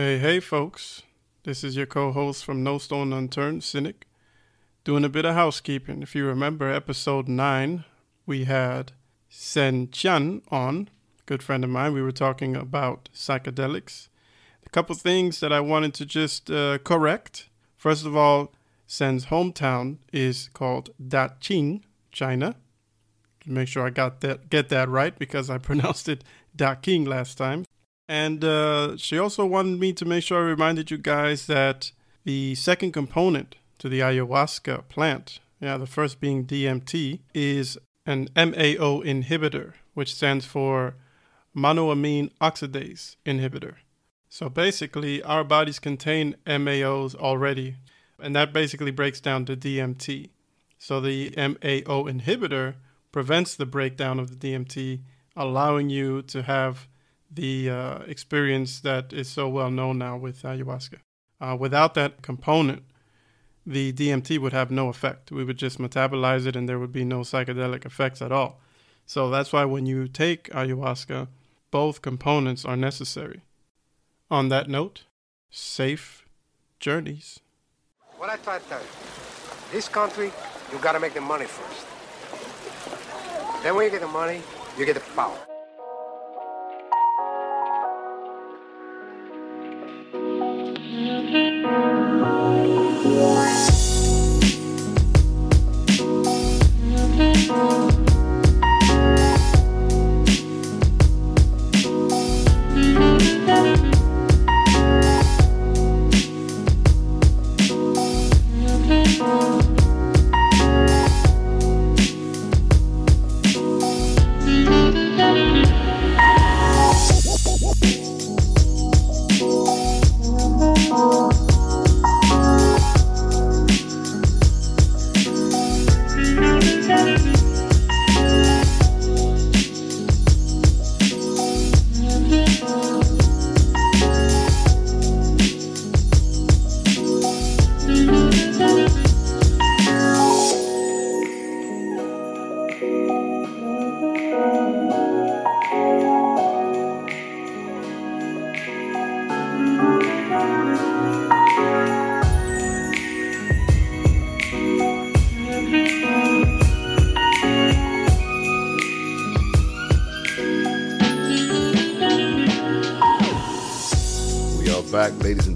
Hey, hey, folks. This is your co host from No Stone Unturned, Cynic, doing a bit of housekeeping. If you remember episode 9, we had Sen Chan on, good friend of mine. We were talking about psychedelics. A couple things that I wanted to just uh, correct. First of all, Sen's hometown is called Daqing, China. Make sure I got that get that right because I pronounced it Daqing last time. And uh, she also wanted me to make sure I reminded you guys that the second component to the ayahuasca plant, yeah, the first being DMT, is an MAO inhibitor, which stands for monoamine oxidase inhibitor. So basically, our bodies contain MAOs already, and that basically breaks down to DMT. So the MAO inhibitor prevents the breakdown of the DMT, allowing you to have the uh, experience that is so well known now with ayahuasca. Uh, without that component, the DMT would have no effect. We would just metabolize it and there would be no psychedelic effects at all. So that's why when you take ayahuasca, both components are necessary. On that note, safe journeys. What I try to tell you, this country, you gotta make the money first. Then when you get the money, you get the power.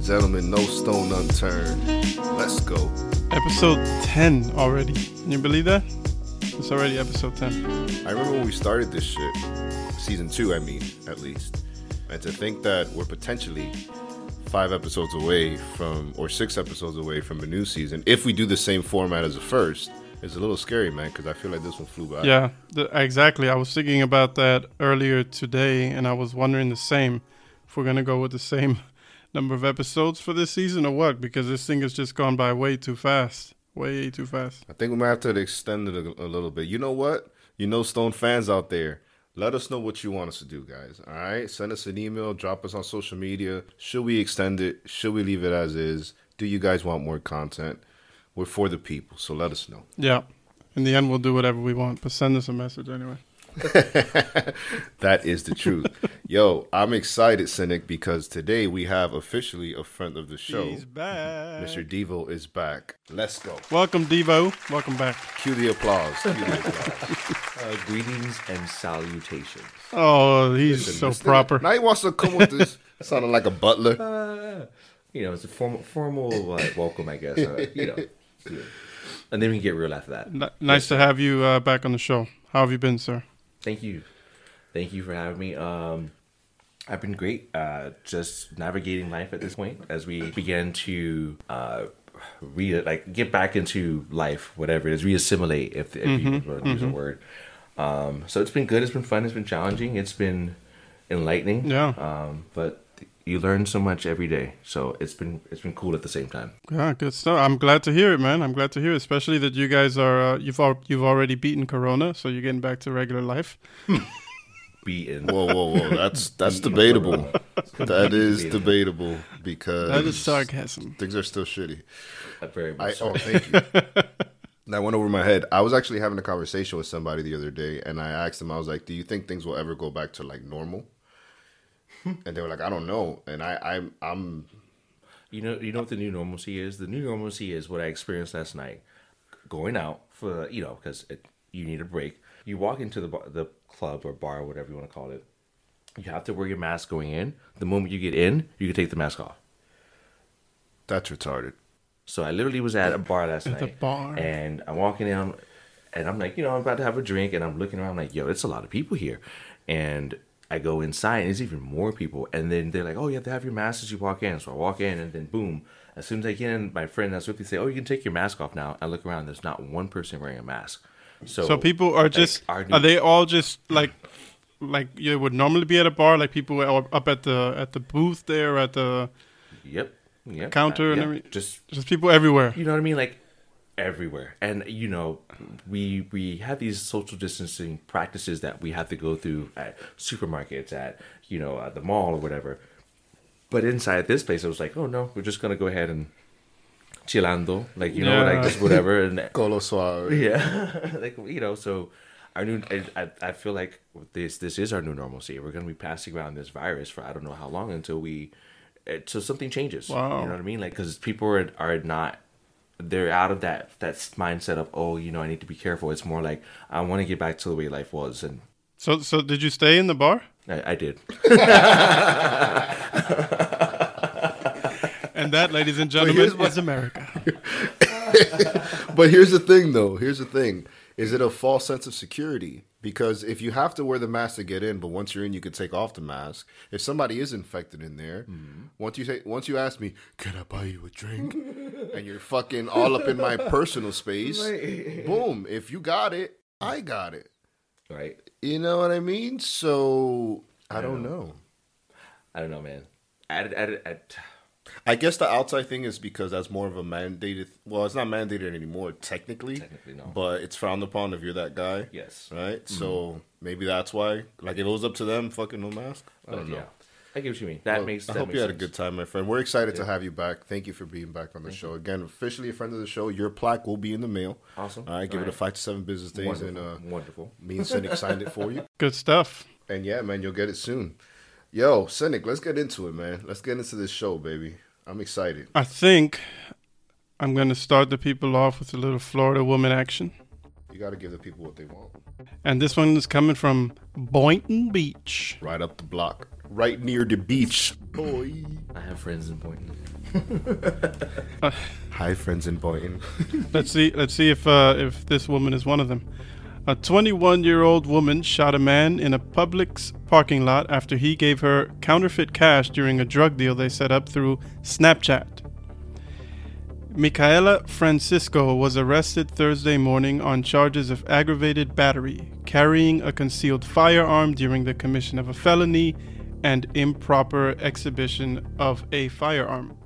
And gentlemen. No stone unturned. Let's go. Episode 10 already. Can you believe that? It's already episode 10. I remember when we started this shit, season two, I mean, at least. And to think that we're potentially five episodes away from, or six episodes away from a new season, if we do the same format as the first, is a little scary, man, because I feel like this one flew by. Yeah, the, exactly. I was thinking about that earlier today, and I was wondering the same. If we're gonna go with the same number of episodes for this season or what? Because this thing has just gone by way too fast. Way too fast. I think we might have to extend it a, a little bit. You know what? You know, Stone fans out there, let us know what you want us to do, guys. All right? Send us an email, drop us on social media. Should we extend it? Should we leave it as is? Do you guys want more content? We're for the people, so let us know. Yeah. In the end, we'll do whatever we want, but send us a message anyway. that is the truth. Yo, I'm excited, Cynic, because today we have officially a friend of the show. He's back. Mr. Devo is back. Let's go. Welcome, Devo. Welcome back. Cue the applause. Cue the applause. Uh, greetings and salutations. Oh, he's Listen, so this nigga- proper. Now he wants to come with this sounding like a butler. Uh, you know, it's a formal, formal like, welcome, I guess. Uh, you know, yeah. and then we can get real after that. N- nice to have you uh, back on the show. How have you been, sir? Thank you, thank you for having me. Um, I've been great. Uh, just navigating life at this point as we begin to uh, re like get back into life, whatever it is, reassimilate if, if you want to use a word. Um, so it's been good. It's been fun. It's been challenging. It's been enlightening. Yeah. Um, but you learn so much every day, so it's been it's been cool at the same time. Yeah, good stuff. I'm glad to hear it, man. I'm glad to hear, it, especially that you guys are uh, you've al- you've already beaten Corona, so you're getting back to regular life. Beaten. Whoa, whoa, whoa! That's that's debatable. That is debatable because That is sarcasm. things are still shitty. Uh, Very I much. so. oh, thank you. That went over my head. I was actually having a conversation with somebody the other day, and I asked them, I was like, "Do you think things will ever go back to like normal?" and they were like, I don't know, and I, I'm, I'm, You know, you know what the new normalcy is. The new normalcy is what I experienced last night. Going out for you know because you need a break. You walk into the bar, the club or bar, whatever you want to call it. You have to wear your mask going in. The moment you get in, you can take the mask off. that's retarded. So I literally was at a bar last night. At the bar. And I'm walking in, and I'm like, you know, I'm about to have a drink, and I'm looking around, like, yo, it's a lot of people here. And I go inside, and there's even more people. And then they're like, oh, you have to have your mask as you walk in. So I walk in, and then boom. As soon as I get in, my friend that's with me say, oh, you can take your mask off now. I look around, there's not one person wearing a mask. So, So people are like, just are they all just like like you would normally be at a bar, like people are up at the at the booth there at the Yep. Yep. counter and yeah, everything? Just just people everywhere. you know what I mean? Like everywhere. And you know, we we have these social distancing practices that we have to go through at supermarkets, at you know, at the mall or whatever. But inside this place, I was like, oh no, we're just gonna go ahead and chillando, like you know, like just whatever, and Colo suave. yeah, like you know, so. Our new, I, I I feel like this this is our new normalcy. We're gonna be passing around this virus for I don't know how long until we, eh, until something changes. Wow. You know what I mean? Like because people are are not, they're out of that that mindset of oh you know I need to be careful. It's more like I want to get back to the way life was, and So so did you stay in the bar? I, I did. And that, ladies and here's gentlemen, what- is America. But here's the thing, though. Here's the thing: is it a false sense of security? Because if you have to wear the mask to get in, but once you're in, you can take off the mask. If somebody is infected in there, mm-hmm. once you say, once you ask me, "Can I buy you a drink?" and you're fucking all up in my personal space, boom. If you got it, I got it. Right. You know what I mean? So I don't know. I don't know, man. At, at, at, I guess the outside thing is because that's more of a mandated. Well, it's not mandated anymore, technically. Technically, no. But it's frowned upon if you're that guy. Yes. Right. So maybe that's why. Like, if it was up to them, fucking no mask. I don't know. yeah, I get what you mean. That Well, makes. I that hope makes you had a good time, my friend. We're excited to have you back. Thank you for being back on the show again. Officially a friend of the show. Your plaque will be in the mail. Awesome. All right. Give All it a five to seven business days, Wonderful. and uh, Wonderful. me and Cynic signed it for you. Good stuff. And yeah, man, you'll get it soon. Yo, Cynic, let's get into it, man. Let's get into this show, baby. I'm excited. I think I'm going to start the people off with a little Florida woman action. You got to give the people what they want. And this one is coming from Boynton Beach. Right up the block, right near the beach. Boy. I have friends in Boynton. Hi, friends in Boynton. Let's see. Let's see if uh, if this woman is one of them. A 21-year-old woman shot a man in a Publix parking lot after he gave her counterfeit cash during a drug deal they set up through Snapchat. Micaela Francisco was arrested Thursday morning on charges of aggravated battery, carrying a concealed firearm during the commission of a felony, and improper exhibition of a firearm.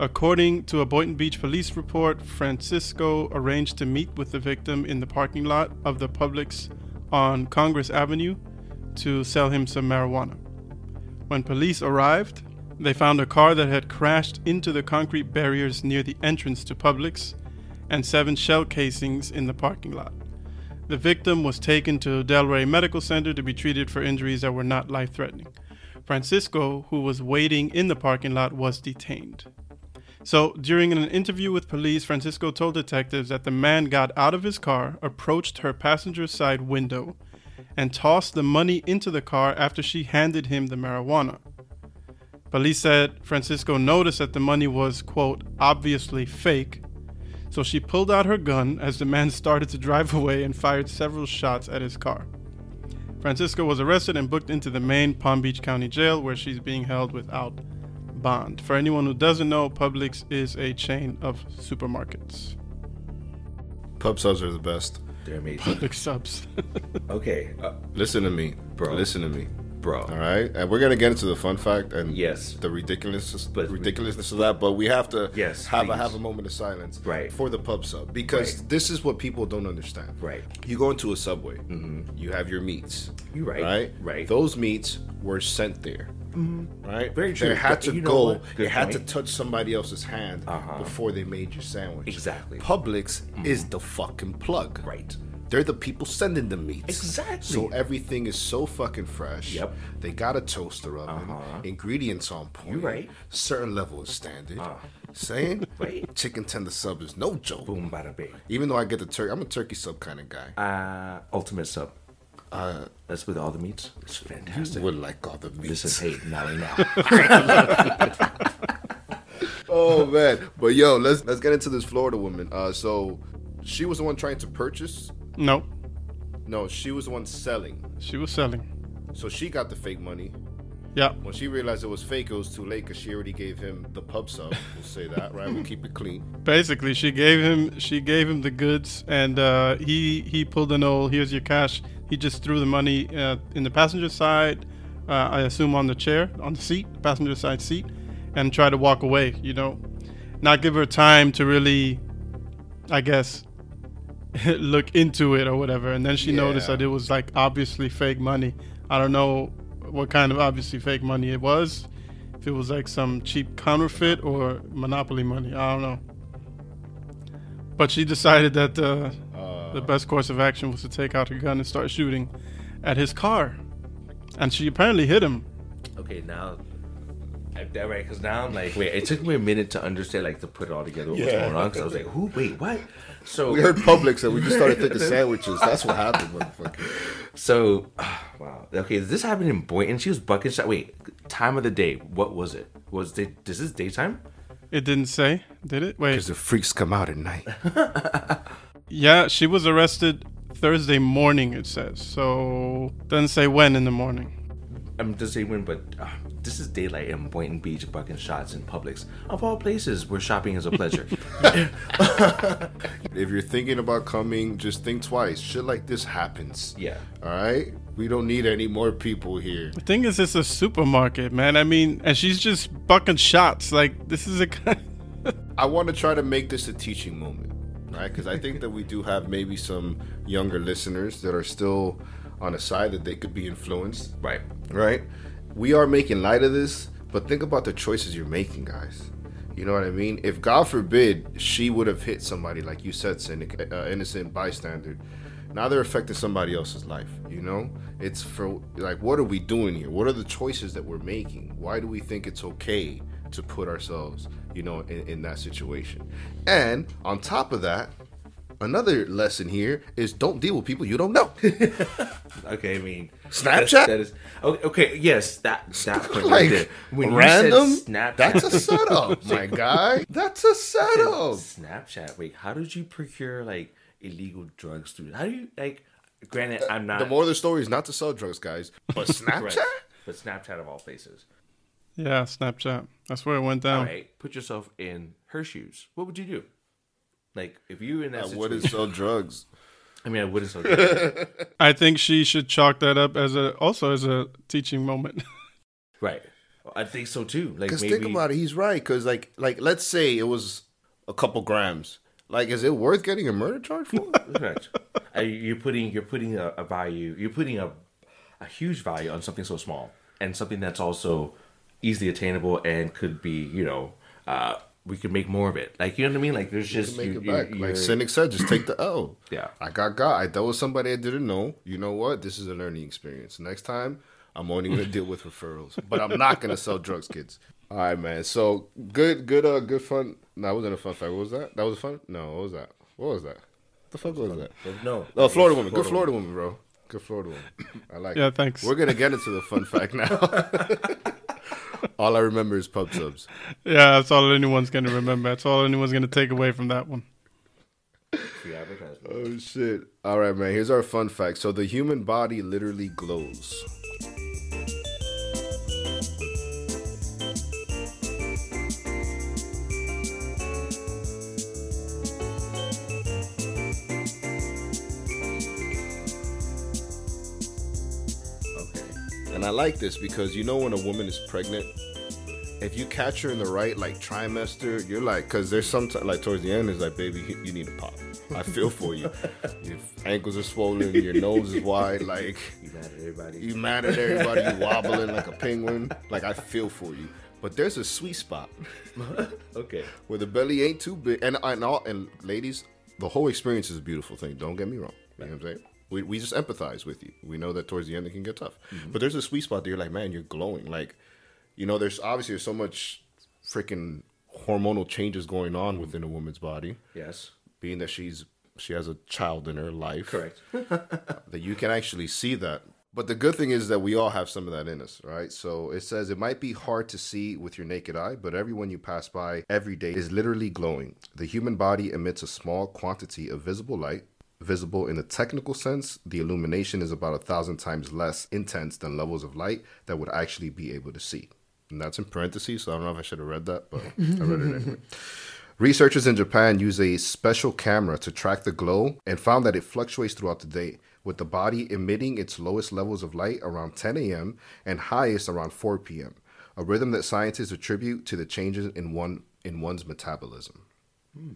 According to a Boynton Beach police report, Francisco arranged to meet with the victim in the parking lot of the Publix on Congress Avenue to sell him some marijuana. When police arrived, they found a car that had crashed into the concrete barriers near the entrance to Publix and seven shell casings in the parking lot. The victim was taken to Delray Medical Center to be treated for injuries that were not life threatening. Francisco, who was waiting in the parking lot, was detained. So, during an interview with police, Francisco told detectives that the man got out of his car, approached her passenger side window, and tossed the money into the car after she handed him the marijuana. Police said Francisco noticed that the money was, quote, obviously fake, so she pulled out her gun as the man started to drive away and fired several shots at his car. Francisco was arrested and booked into the main Palm Beach County Jail where she's being held without bond. For anyone who doesn't know, Publix is a chain of supermarkets. Pub subs are the best. They're amazing. Publix subs. okay, uh, Listen to me, Bro. Listen to me. Bro. All right, and we're gonna get into the fun fact and Yes. the ridiculousness, But- ridiculousness of that. But we have to Yes, have a have a moment of silence, Right. for the pub sub because Right. this is what people don't understand. Right. You go into a subway, mm-hmm. you have your meats. You right, Right. right. Those meats were sent there. Mm-hmm. Right. Very true. They had to you go. They had to touch somebody else's hand Uh-huh. before they made your sandwich. Exactly. Publix is mm-hmm. the fucking plug. Right. They're the people sending the meats. Exactly. So everything is so fucking fresh. Yep. They got a toaster oven. Uh-huh. Ingredients on point. You right. Certain level of standard. Saying Right. chicken tender sub is no joke. Boom, bada bing. Even though I get the turkey, I'm a turkey sub kind of guy. Uh, ultimate sub. Uh, That's with all the meats. It's fantastic. We would like all the meats. Listen, hey, now we know. oh man, but yo, let's let's get into this Florida woman. Uh, so she was the one trying to purchase. No, No, she was the one selling. she was selling. So she got the fake money. Yeah, When she realized it was fake, it was too late because she already gave him the pub sub. We'll say that, right? We'll keep it clean. basically, she gave him she gave him the goods, and uh, he he pulled an old "Here's your cash." He just threw the money uh, in the passenger side. Uh, I assume on the chair, on the seat, passenger side seat, and tried to walk away. You know, not give her time to really, I guess, look into it or whatever. And then she noticed that it was like obviously fake money. I don't know what kind of obviously fake money it was. If it was like some cheap counterfeit or monopoly money, I don't know. But she decided that uh, the best course of action was to take out her gun and start shooting at his car. And she apparently hit him. okay, now. That right, because now I'm like, wait. It took me a minute to understand, like, to put it all together. What was going on? Because I was like, who? Wait, what? So We heard Publix and we just started thinking sandwiches. That's what happened, motherfucker. So, wow. Okay, this happened in Boynton. She was bucking shot. Wait, time of the day. What was it? Was day? Is this daytime? It didn't say, did it? Wait. Because the freaks come out at night. Yeah, she was arrested Thursday morning, it says. So, doesn't say when in the morning. I'm just saying when, but uh, this is daylight in Boynton Beach, bucking shots in Publix. Of all places where shopping is a pleasure. If you're thinking about coming, just think twice. Shit like this happens. yeah. All right? We don't need any more people here. The thing is, it's a supermarket, man. I mean, and she's just bucking shots. Like, this is a. I want to try to make this a teaching moment, right? Because I think that we do have maybe some younger listeners that are still on a side that they could be influenced, Right. right? We are making light of this, but think about the choices you're making, guys. You know what I mean? If God forbid she would have hit somebody, like you said, cynic, uh, innocent bystander, now they're affecting somebody else's life. You know, it's for like, what are we doing here? What are the choices that we're making? Why do we think it's okay to put ourselves, you know, in, in that situation? And on top of that, another lesson here is don't deal with people you don't know. Okay, I mean, Snapchat? That, that is okay. okay yes, that that point right like there. When random. you said Snapchat, That's a setup, my guy. That's a setup. Snapchat. Wait, how did you procure like illegal drugs through? How do you like? Granted, I'm not. The more the story is not to sell drugs, guys, but Snapchat. Correct. but Snapchat of all places. Yeah, Snapchat. That's where it went down. All right, put yourself in her shoes. What would you do? Like if you in that I situation, wouldn't sell drugs. I mean, I wouldn't. sell drugs. I think she should chalk that up as a also as a teaching moment. right. I think so too. Like Because maybe think about it, he's right. Because like, like let's say it was a couple grams. Like, is it worth getting a murder charge for? Correct. Uh, you're putting you're putting a, a value. You're putting a a huge value on something so small and something that's also easily attainable and could be you know uh, we could make more of it. Like you know what I mean? Like there's just Make you, it you- back. you're- Like Cynic said, just take the L. Yeah. I got got. I dealt with somebody I didn't know. You know what? This is a learning experience. Next time, I'm only gonna deal with referrals, but I'm not gonna sell drugs, kids. All right, man. So good, good, uh, good fun. No, that wasn't a fun fact. What was that? That was fun. No, what was that? What was that? What the fuck was that? no. Oh, Florida woman. Good Florida woman, bro. Good Florida woman. I like. Yeah, it. thanks. We're gonna get into the fun fact now. all I remember is pub subs. yeah, that's all anyone's gonna remember. That's all anyone's gonna take away from that one. Free advertisement. Oh shit! All right, man. Here's our fun fact. So the human body literally glows. And I like this because you know when a woman is pregnant, if you catch her in the right like trimester, you're like, because there's some like towards the end, it's like, baby, you- need a pop. I feel for you. Your ankles are swollen, your nose is wide, like You mad at everybody? you mad at everybody, you wobbling like a penguin. Like I feel for you. But there's a sweet spot okay. where the belly ain't too big, and and all and ladies, the whole experience is a beautiful thing. Don't get me wrong. You know what I'm saying? We, we just empathize with you. We know that towards the end it can get tough. Mm-hmm. But there's a sweet spot that you're like, man, you're glowing. Like, you know, there's obviously there's so much freaking hormonal changes going on within a woman's body, Yes. being that she's she has a child in her life. Correct. that you can actually see that. But the good thing is that we all have some of that in us, right? So it says it might be hard to see with your naked eye, but everyone you pass by every day is literally glowing. The human body emits a small quantity of visible light. Visible in a technical sense, the illumination is about a thousand times less intense than levels of light that would actually be able to see. And that's in parentheses, so I don't know if I should have read that, but I read it anyway. Researchers in Japan use a special camera to track the glow and found that it fluctuates throughout the day, with the body emitting its lowest levels of light around 10 a.m. and highest around 4 p.m., a rhythm that scientists attribute to the changes in one in one's metabolism. Hmm.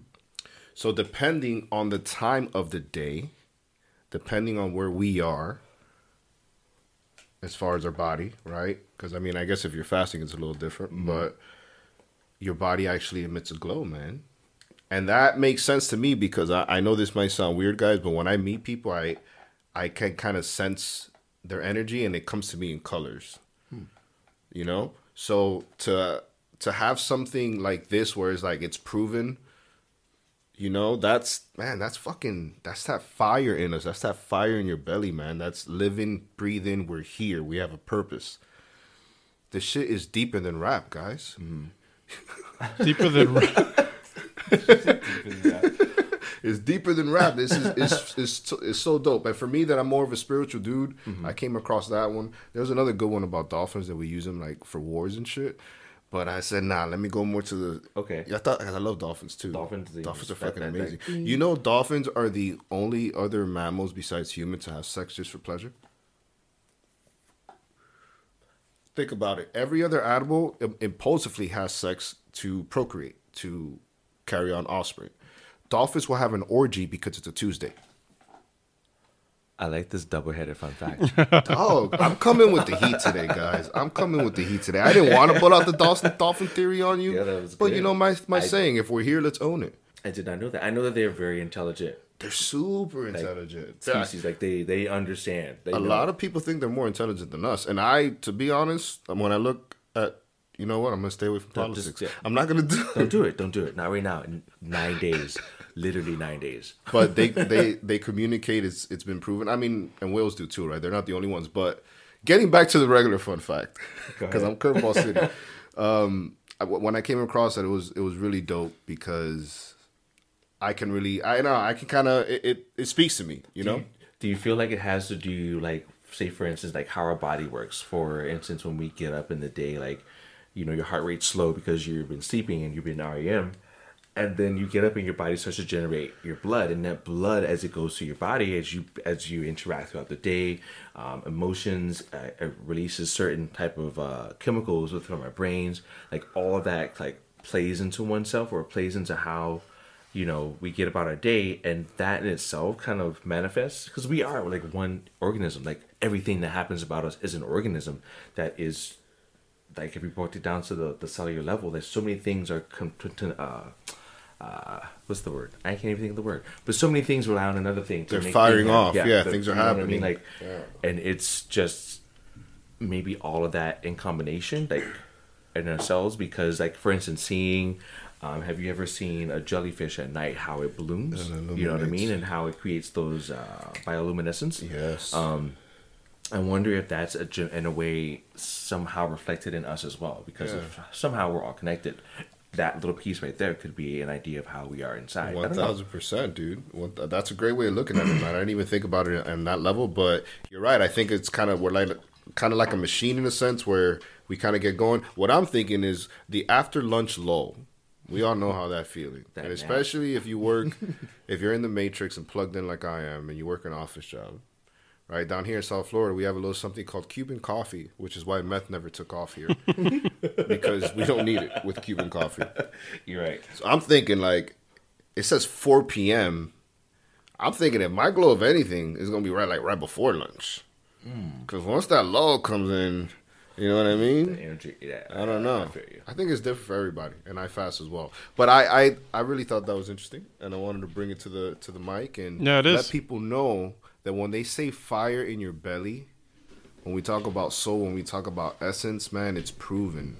So depending on the time of the day, depending on where we are as far as our body, right? Because I mean, I guess if you're fasting, it's a little different, mm-hmm. but your body actually emits a glow, man. And that makes sense to me because I, I know this might sound weird, guys, but when I meet people, I I can kind of sense their energy, and it comes to me in colors. Hmm. You know, so to to have something like this, where it's like it's proven, you know, that's man, that's fucking that's that fire in us. That's that fire in your belly, man. That's living, breathing. We're here. We have a purpose. This shit is deeper than rap, guys. Mm-hmm. Deeper than rap. It's deeper than rap. This is is is so- is so dope. And for me, that I'm more of a spiritual dude, mm-hmm. I came across that one. There's another good one about dolphins that we use them like for wars and shit. But I said, nah, let me go more to the. Okay. Yeah, I thought 'cause I love dolphins too. Dolphins, dolphins are fucking that- that- amazing. Mm. You know, dolphins are the only other mammals besides humans to have sex just for pleasure. Think about it. Every other animal impulsively has sex to procreate, to carry on offspring. Dolphins will have an orgy because it's a Tuesday. I like this double-headed fun fact. Dog, I'm coming with the heat today, guys. I'm coming with the heat today. I didn't want to pull out the dolphin dolphin theory on you, Yeah, that was but good. you know my my I- saying: if we're here, let's own it. I did not know that. I know that they're very intelligent They're super intelligent. species. Like they they understand. They a know. lot of people think they're more intelligent than us, and I, to be honest, when I look at, you know what, I'm gonna stay away from Don't just- politics. yeah. I'm not gonna do. Don't do it. Don't do it. Not right now. In nine days, literally nine days. but they they they communicate. It's it's been proven. I mean, and whales do too, right? They're not the only ones. But getting back to the regular fun fact, because I'm curveball city. um, I- when I came across it, it was it was really dope because I can really I know I can kind of it, it it speaks to me, you know. Do you feel like it has to do like say for instance like how our body works? For instance, when we get up in the day, like you know your heart rate's slow because you've been sleeping and you've been REM, and then you get up and your body starts to generate your blood, and that blood as it goes through your body as you as you interact throughout the day, um, emotions uh, it releases certain type of uh, chemicals within our brains, like all of that like plays into oneself or plays into how you know we get about our day and that in itself kind of manifests because we are like one organism. Like everything that happens about us is an organism that is like if we broke it down to the, the cellular level there's so many things are uh, uh, what's the word i can't even think of the word but so many things rely on another thing to They're make firing things off. happen. Yeah, things are you know what I happening. mean? like Yeah. and it's just maybe all of that in combination like in ourselves because like for instance seeing um, have you ever seen a jellyfish at night how it blooms It you know what i mean and how it creates those uh, bioluminescence Yes. um, I wonder if that's a, gen- in a way somehow reflected in us as well, because if somehow we're all connected, that little piece right there could be an idea of how we are inside. One thousand percent, dude. One that's a great way of looking at it, man. I didn't even think about it on that level, but you're right. I think it's kind of we're like kind of like a machine in a sense where we kind of get going. What I'm thinking is the after lunch lull. We all know how that feeling, That and especially if you work, if you're in the matrix and plugged in like I am, and you work an office job. Right down here in South Florida, we have a little something called Cuban coffee, which is why meth never took off here because we don't need it with Cuban coffee. You're right. So I'm thinking like it says 4 p.m. I'm thinking if my glow of anything is gonna be right like right before lunch, hmm. because once that lull comes in, You know what I mean? The energy. Yeah, I don't know. I. I think it's different for everybody, and I fast as well. But I, I, I really thought that was interesting, and I wanted to bring it to the to the mic and Yeah, it let is. people know that when they say fire in your belly, when we talk about soul, when we talk about essence, man, it's proven.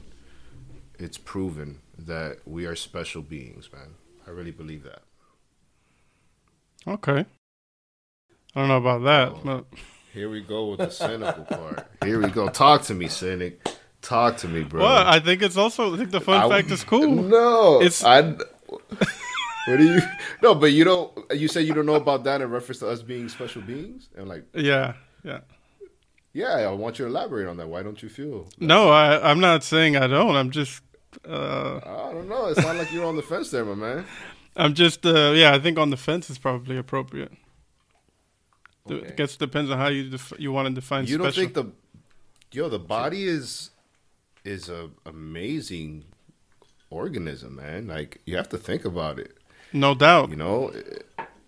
It's proven that we are special beings, man. I really believe that. Okay. I don't know about that, Oh. but Here we go with the cynical part. Here we go. Talk to me, cynic. Talk to me, bro. well, I think it's also. I think the fun I- fact is cool. No, It's- I. What do you? No, but you don't. You say you don't know about that in reference to us being special beings, and like, Yeah, yeah. yeah, I want you to elaborate on that. Why don't you feel? No, I, I'm not saying I don't. I'm just, uh, I don't know. It sounds like you're on the fence there, my man. I'm just, uh, yeah. I think on the fence is probably appropriate. Okay. I guess depends on how you def- you want to define. You don't special. think the, yo, the body is, is a amazing organism, man. Like you have to think about it. No doubt. You know,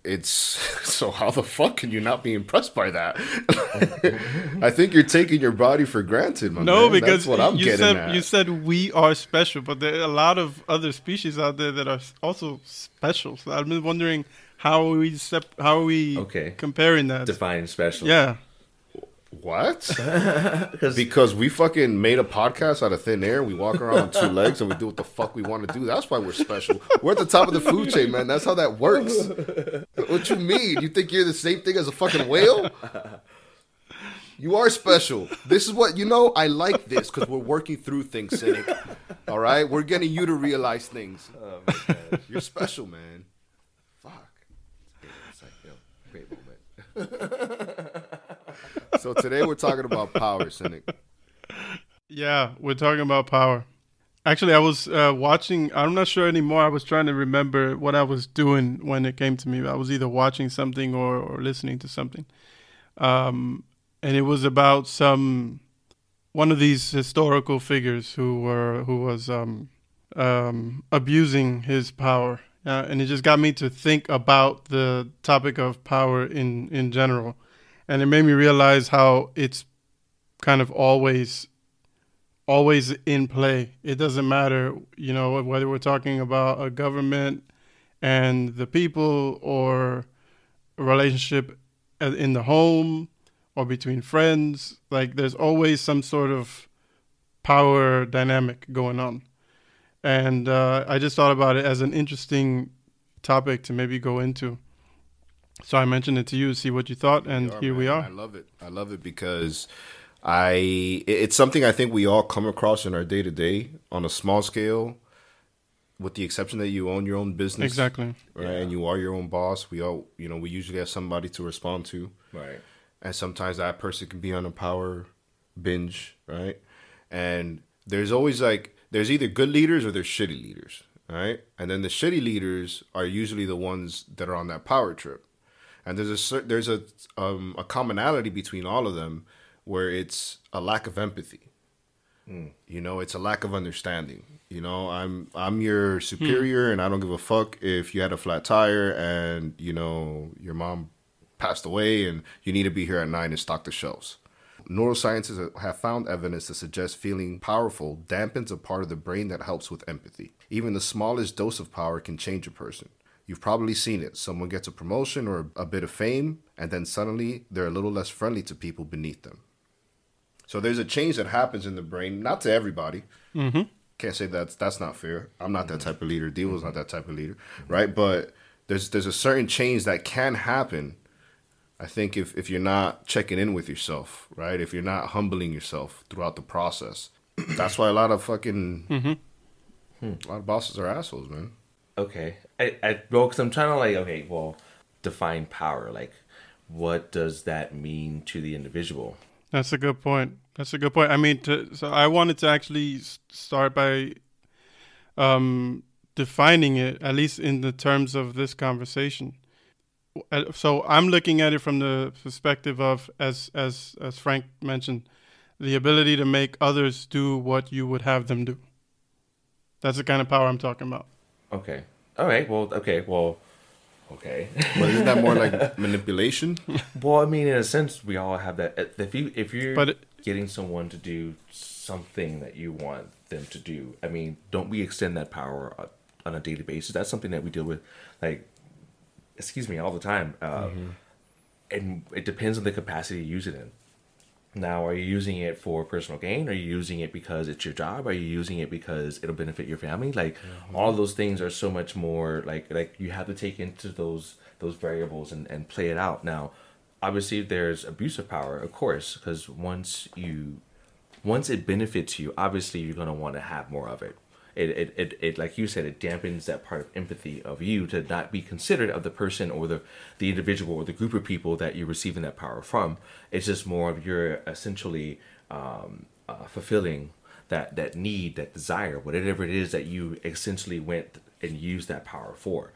it's so how the fuck can you not be impressed by that? I think you're taking your body for granted, my No, man. because That's what I'm you getting said at. you said we are special, but there are a lot of other species out there that are also special. So I've been wondering how are we sep- how are we Okay. comparing that? Defining special. yeah, What? because we fucking made a podcast out of thin air. We walk around on two legs and we do what the fuck we want to do. That's why we're special. We're at the top of the food chain, man. That's how that works. What you mean? You think you're the same thing as a fucking whale? You are special. This is what you know. I like this because we're working through things, cynic. All right, we're getting you to realize things. Oh. You're special, man. Fuck. It's like, yo, great moment. So today we're talking about power, cynic. yeah, we're talking about power. Actually, I was uh, watching. I'm not sure anymore. I was trying to remember what I was doing when it came to me. I was either watching something or, or listening to something, um, and it was about some one of these historical figures who were who was um, um, abusing his power, uh, and it just got me to think about the topic of power in in general, and it made me realize how it's kind of always always in play. It doesn't matter, you know, whether we're talking about a government and the people or a relationship in the home or between friends. Like there's always some sort of power dynamic going on. And uh, I just thought about it as an interesting topic to maybe go into. So I mentioned it to you, see what you thought, and are, here we are. I love it. I love it because I it's something I think we all come across in our day to day on a small scale, with the exception that you own your own business, Exactly. right? And you are your own boss. We all, you know, we usually have somebody to respond to, Right. and sometimes that person can be on a power binge, right? And there's always like there's either good leaders or there's shitty leaders, right? And then the shitty leaders are usually the ones that are on that power trip and there's a there's a um, a commonality between all of them where it's a lack of empathy. You know it's a lack of understanding. You know i'm i'm your superior and i don't give a fuck if you had a flat tire and you know your mom passed away and you need to be here at nine and stock the shelves. Neuroscientists have found evidence to suggest feeling powerful dampens a part of the brain that helps with empathy. Even the smallest dose of power can change a person You've probably seen it. Someone gets a promotion or a bit of fame, and then suddenly they're a little less friendly to people beneath them. So there's a change that happens in the brain, not to everybody. Mm-hmm. Can't say that's that's not fair. I'm not that mm-hmm. type of leader. Deal's not mm-hmm. that type of leader, right? But there's there's a certain change that can happen. I think if if you're not checking in with yourself, right? If you're not humbling yourself throughout the process, that's why a lot of fucking mm-hmm. hmm. a lot of bosses are assholes, man. Okay. I, I well, because I'm trying to like, okay, well, define power. Like, what does that mean to the individual? That's a good point. That's a good point. I mean, to, so I wanted to actually start by um, defining it, at least in the terms of this conversation. Uh, So I'm looking at it from the perspective of, as as as Frank mentioned, the ability to make others do what you would have them do. That's the kind of power I'm talking about. Okay. All right. Well. Okay. Well. Okay. But isn't that more like manipulation? well, I mean, in a sense, we all have that. If you, if you, But it, getting someone to do something that you want them to do. I mean, don't we extend that power uh, on a daily basis? That's something that we deal with, like, excuse me, all the time. Uh, And it depends on the capacity you use it in. Now, are you using it for personal gain? Are you using it because it's your job? Are you using it because it'll benefit your family? Like mm-hmm. all those things are so much more like like you have to take into those those variables and, and play it out. Now, obviously there's abuse of power, of course, because once you once it benefits you, obviously you're gonna want to have more of it. It, it, it, it like you said, it dampens that part of empathy of you to not be considerate of the person or the the individual or the group of people that you're receiving that power from. It's just more of you're essentially um, uh, fulfilling that that need, that desire, whatever it is that you essentially went and used that power for.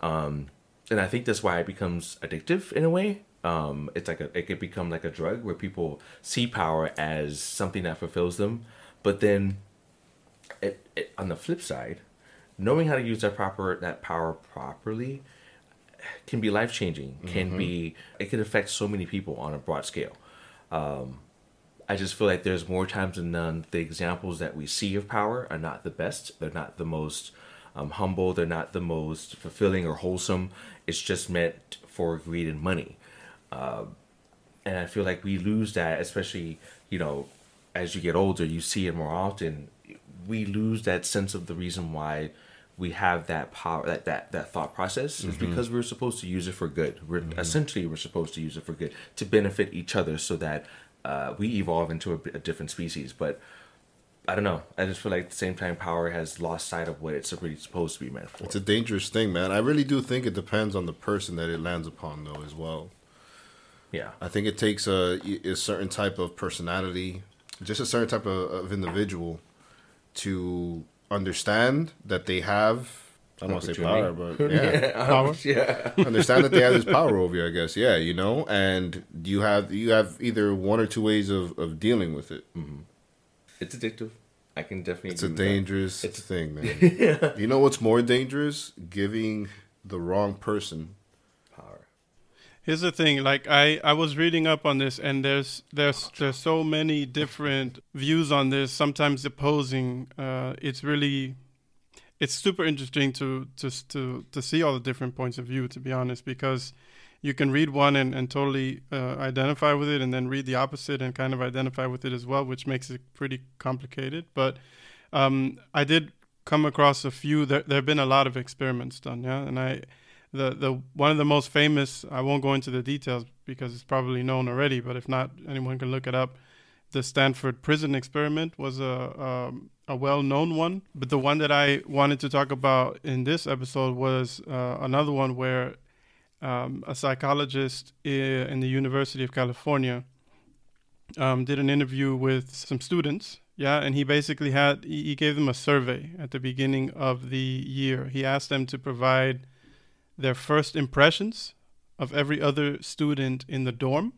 Um, and I think that's why it becomes addictive in a way. Um, it's like a it could become like a drug where people see power as something that fulfills them, but then it, it, on the flip side, knowing how to use that proper that power properly can be life changing. Can be it can affect so many people on a broad scale. Um, I just feel like there's more times than none the examples that we see of power are not the best. They're not the most um, humble. They're not the most fulfilling or wholesome. It's just meant for greed and money. Uh, and I feel like we lose that, especially you know, as you get older, you see it more often. We lose that sense of the reason why we have that power, that that that thought process, is because we're supposed to use it for good. We're essentially we're supposed to use it for good to benefit each other, so that uh, we evolve into a, a different species. But I don't know. I just feel like at the same time, power has lost sight of what it's really supposed to be meant for. It's a dangerous thing, man. I really do think it depends on the person that it lands upon, though, as well. yeah. I think it takes a, a certain type of personality, just a certain type of, of individual to understand that they have. I don't want to say power, but yeah, oh, Power. yeah. understand that they have this power over you. I guess, yeah, you know, and you have you have either one or two ways of, of dealing with it. Mm-hmm. It's addictive. I can definitely. It's a agree with that. dangerous thing, man. You know what's more dangerous? Giving the wrong person power. Here's the thing, like I, I was reading up on this and there's there's there's so many different views on this, sometimes opposing. Uh, it's really it's super interesting to to to to see all the different points of view to be honest, because you can read one and, and totally uh, identify with it and then read the opposite and kind of identify with it as well, which makes it pretty complicated. But um, I did come across a few there there have been a lot of experiments done, yeah, and I the the one of the most famous I won't go into the details because it's probably known already, but if not, anyone can look it up. The Stanford prison experiment was a um, a well known one, but the one that I wanted to talk about in this episode was uh, another one where um, a psychologist in the University of California um, did an interview with some students. Yeah, and he basically had he gave them a survey at the beginning of the year. He asked them to provide their first impressions of every other student in the dorm.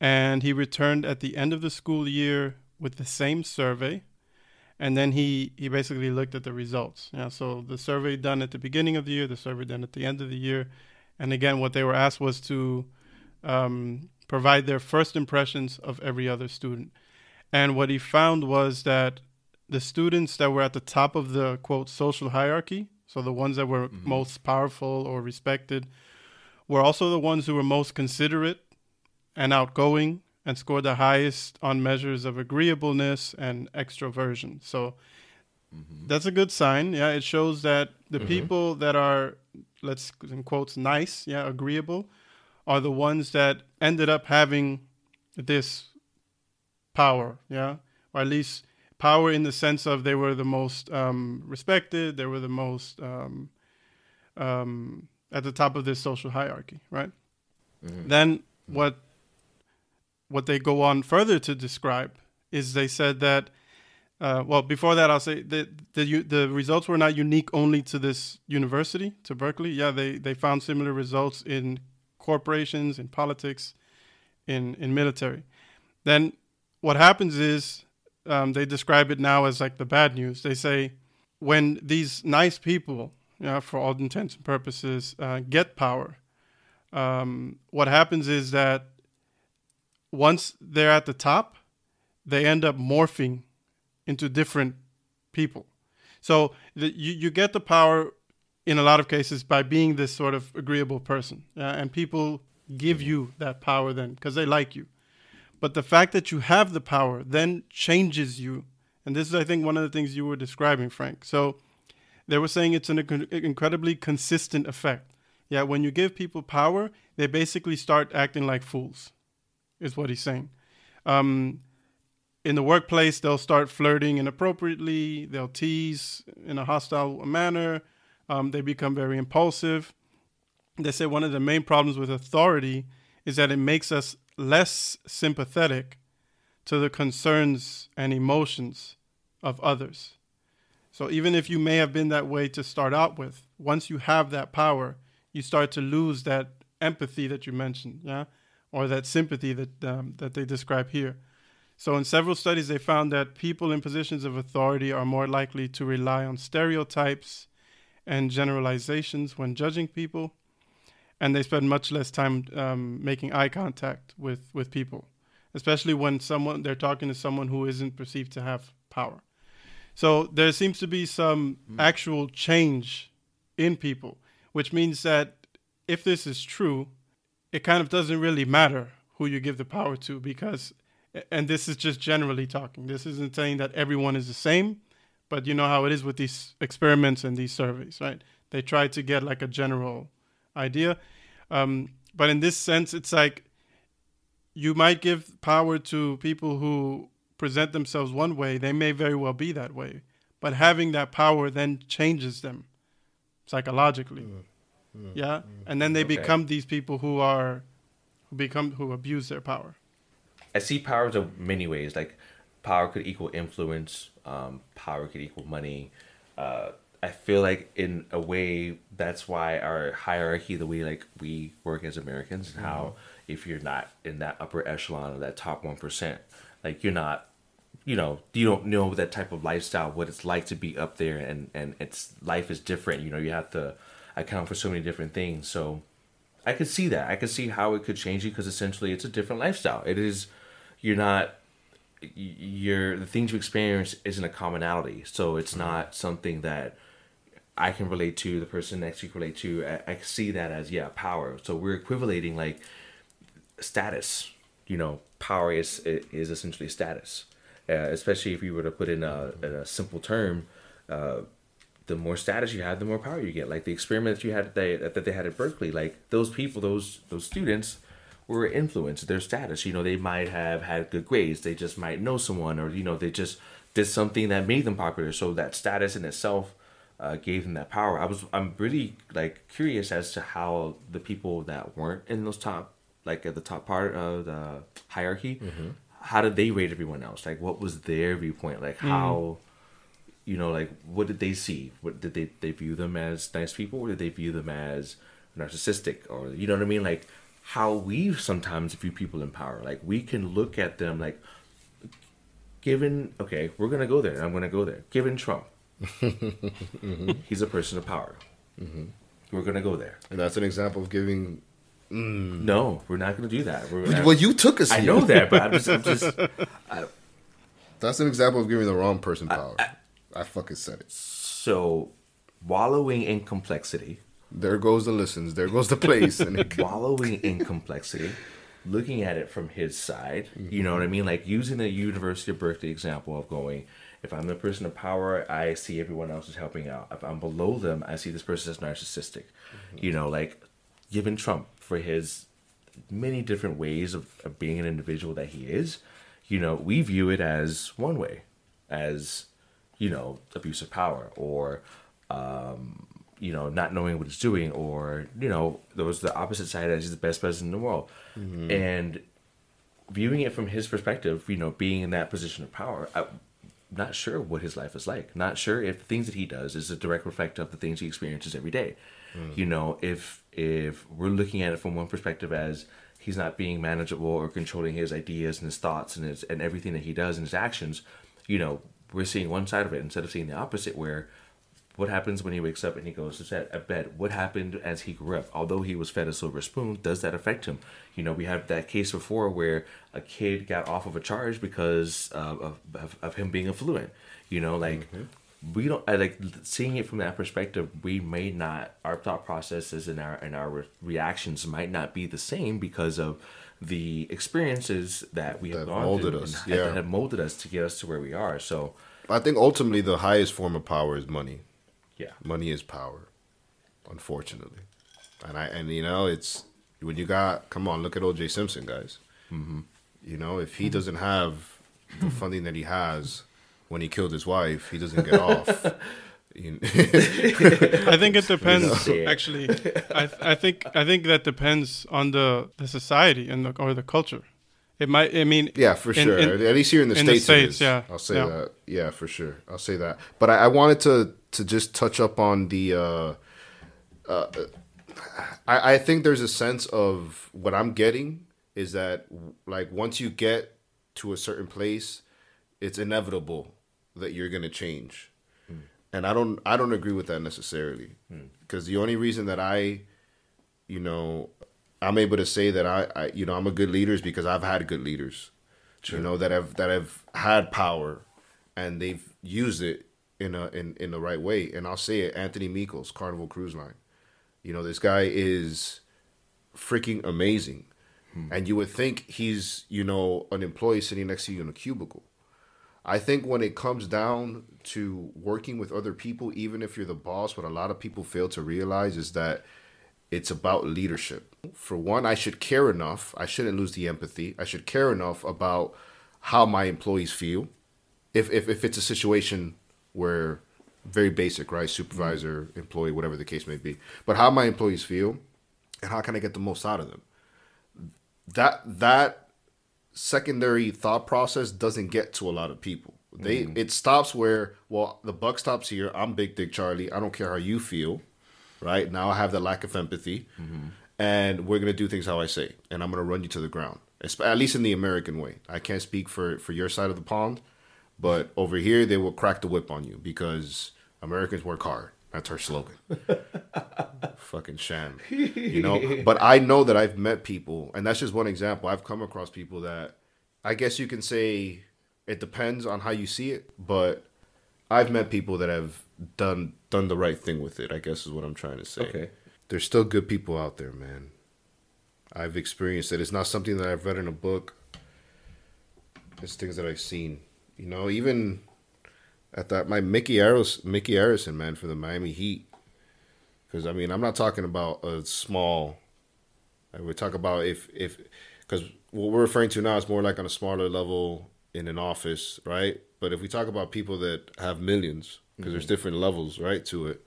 And he returned at the end of the school year with the same survey. And then he, he basically looked at the results. Yeah, so the survey done at the beginning of the year, the survey done at the end of the year. And again, what they were asked was to um, provide their first impressions of every other student. And what he found was that the students that were at the top of the quote social hierarchy, so the ones that were mm-hmm. most powerful or respected, were also the ones who were most considerate and outgoing and scored the highest on measures of agreeableness and extroversion. So mm-hmm. that's a good sign. Yeah, it shows that the mm-hmm. people that are, let's in quotes, nice, yeah, agreeable, are the ones that ended up having this power. Yeah, or at least power in the sense of they were the most um, respected, they were the most um, um, at the top of this social hierarchy, right? Then what what they go on further to describe is they said that uh, well before that I'll say that the the results were not unique only to this university to Berkeley. Yeah, they they found similar results in corporations, in politics, in in military. Then what happens is um, they describe it now as like the bad news. They say when these nice people, you know, for all intents and purposes, uh, get power, um, what happens is that once they're at the top, they end up morphing into different people. So the, you you get the power in a lot of cases by being this sort of agreeable person, uh, and people give you that power then because they like you. But the fact that you have the power then changes you, and this is I think one of the things you were describing, Frank. So they were saying it's an incredibly consistent effect. Yeah, when you give people power, they basically start acting like fools, is what he's saying. Um, in the workplace, they'll start flirting inappropriately. They'll tease in a hostile manner. Um, they become very impulsive. They say one of the main problems with authority is that it makes us less sympathetic to the concerns and emotions of others. So even if you may have been that way to start out with, once you have that power, you start to lose that empathy that you mentioned, yeah, or that sympathy that um, that they describe here. So, in several studies, they found that people in positions of authority are more likely to rely on stereotypes and generalizations when judging people, and they spend much less time um, making eye contact with, with people, especially when someone they're talking to someone who isn't perceived to have power. So there seems to be some mm. actual change in people, which means that if this is true, it kind of doesn't really matter who you give the power to because and this is just generally talking. This isn't saying that everyone is the same, but you know how it is with these experiments and these surveys, right? They try to get like a general idea. Um, but in this sense, it's like you might give power to people who present themselves one way, they may very well be that way. But having that power then changes them psychologically. Mm. Mm. Yeah? Mm. And then they okay. become these people who are who become who abuse their power. I see powers of many ways. Like power could equal influence. Um, power could equal money. Uh, I feel like in a way that's why our hierarchy, the way like we work as Americans, mm-hmm. how if you're not in that upper echelon of that top one percent, like you're not, you know, you don't know that type of lifestyle, what it's like to be up there, and and it's life is different. You know, you have to account for so many different things. So I could see that. I could see how it could change you because essentially it's a different lifestyle. It is you're not you're the things you experience isn't a commonality so it's mm-hmm. not something that i can relate to the person next to you relate to I, I see that as yeah power. So we're equivalating like status you know power is is essentially status. Uh, especially if you were to put in a, in a simple term uh, the more status you have the more power you get. Like the experiment that you had they, that they had at berkeley like those people those those students were influenced their status. You know they might have had good grades they just might know someone or you know they just did something that made them popular. So that status in itself uh, gave them that power i was i'm really like curious as to how the people that weren't in those top like at the top part of the hierarchy mm-hmm. how did they rate everyone else like what was their viewpoint like mm. how you know like what did they see what did they they view them as nice people or did they view them as narcissistic or you know what i mean like how we sometimes view people in power. Like we can look at them like, given okay, we're gonna go there. I'm gonna go there. Given Trump, mm-hmm. he's a person of power. Mm-hmm. We're gonna go there. And that's an example of giving. Mm. No, we're not gonna do that. We're well, you took us. I know that, but I'm just. I'm just I, that's an example of giving the wrong person power. I, I, I fucking said it. So, wallowing in complexity there goes the listens. There goes the place. and wallowing in complexity, looking at it from his side. Mm-hmm. You know what I mean? Like using the University of Berkeley example of going, if I'm the person of power, I see everyone else is helping out. If I'm below them, I see this person as narcissistic. Mm-hmm. You know, like given Trump for his many different ways of, of being an individual that he is, you know, we view it as one way, as, you know, abuse of power or um, you know, not knowing what he's doing, or you know, there was the opposite side as he's the best president in the world, mm-hmm. and viewing it from his perspective, you know, being in that position of power, not sure what his life is like. Not sure if the things that he does is a direct reflect of the things he experiences every day. Mm. You know, if if we're looking at it from one perspective as he's not being manageable or controlling his ideas and his thoughts and his and everything that he does and his actions, you know, we're seeing one side of it instead of seeing the opposite where What happens when he wakes up and he goes to bed? What happened as he grew up? Although he was fed a silver spoon, does that affect him? You know, we have that case before where a kid got off of a charge because uh, of, of of him being affluent. You know, like we don't like seeing it from that perspective. We may not our thought processes and our and our reactions might not be the same because of the experiences that we have That gone molded through us, and yeah. that have molded us to get us to where we are. So I think ultimately the highest form of power is money. Yeah, Money is power, unfortunately. And I and you know it's when you got come on look at O.J. Simpson guys. Mm-hmm. You know if he doesn't have the funding that he has when he killed his wife, he doesn't get off. I think it depends. Yeah. Actually, I I think I think that depends on the the society and the or the culture. It might. I mean. Yeah, for in- sure. in- At least here in the in states, it States, is. yeah, I'll say yeah. that. Yeah, for sure. I'll say that. But I, I wanted to to just touch up on the. Uh, uh, I, I think there's a sense of what I'm getting is that like once you get to a certain place, it's inevitable that you're gonna change, and I don't I don't agree with that necessarily. Because the only reason that I, you know, I'm able to say that I, I you know I'm a good leader is because I've had good leaders, you know that have that have had power, and they've used it in a in, in the right way. And I'll say it, Anthony Meekles, Carnival Cruise Line. You know this guy is freaking amazing, hmm. and you would think he's you know an employee sitting next to you in a cubicle. I think when it comes down to working with other people, even if you're the boss, what a lot of people fail to realize is that it's about leadership. For one, I should care enough. I shouldn't lose the empathy. I should care enough about how my employees feel. If if, if it's a situation where very basic, right? Supervisor, employee, whatever the case may be. But how my employees feel and how can I get the most out of them? That that secondary thought process doesn't get to a lot of people. They mm-hmm. it stops where well the buck stops here. I'm Big Dick Charlie. I don't care how you feel, right? Now I have the lack of empathy, mm-hmm. and we're gonna do things how I say, and I'm gonna run you to the ground. At least in the American way. I can't speak for for your side of the pond, but over here they will crack the whip on you because Americans work hard. That's our slogan. Fucking sham, you know. But I know that I've met people, and that's just one example. I've come across people that I guess you can say it depends on how you see it, but I've met people that have done done the right thing with it. I guess is what I'm trying to say. Okay. There's still good people out there, man. I've experienced it. It's not something that I've read in a book. It's things that I've seen. You know, even at that my Mickey Harris Mickey Harrison, man, for the Miami Heat. Because I mean, I'm not talking about a small. I would talk about if if because what we're referring to now is more like on a smaller level in an office, right? But if we talk about people that have millions, because there's mm-hmm. different levels, right, to it.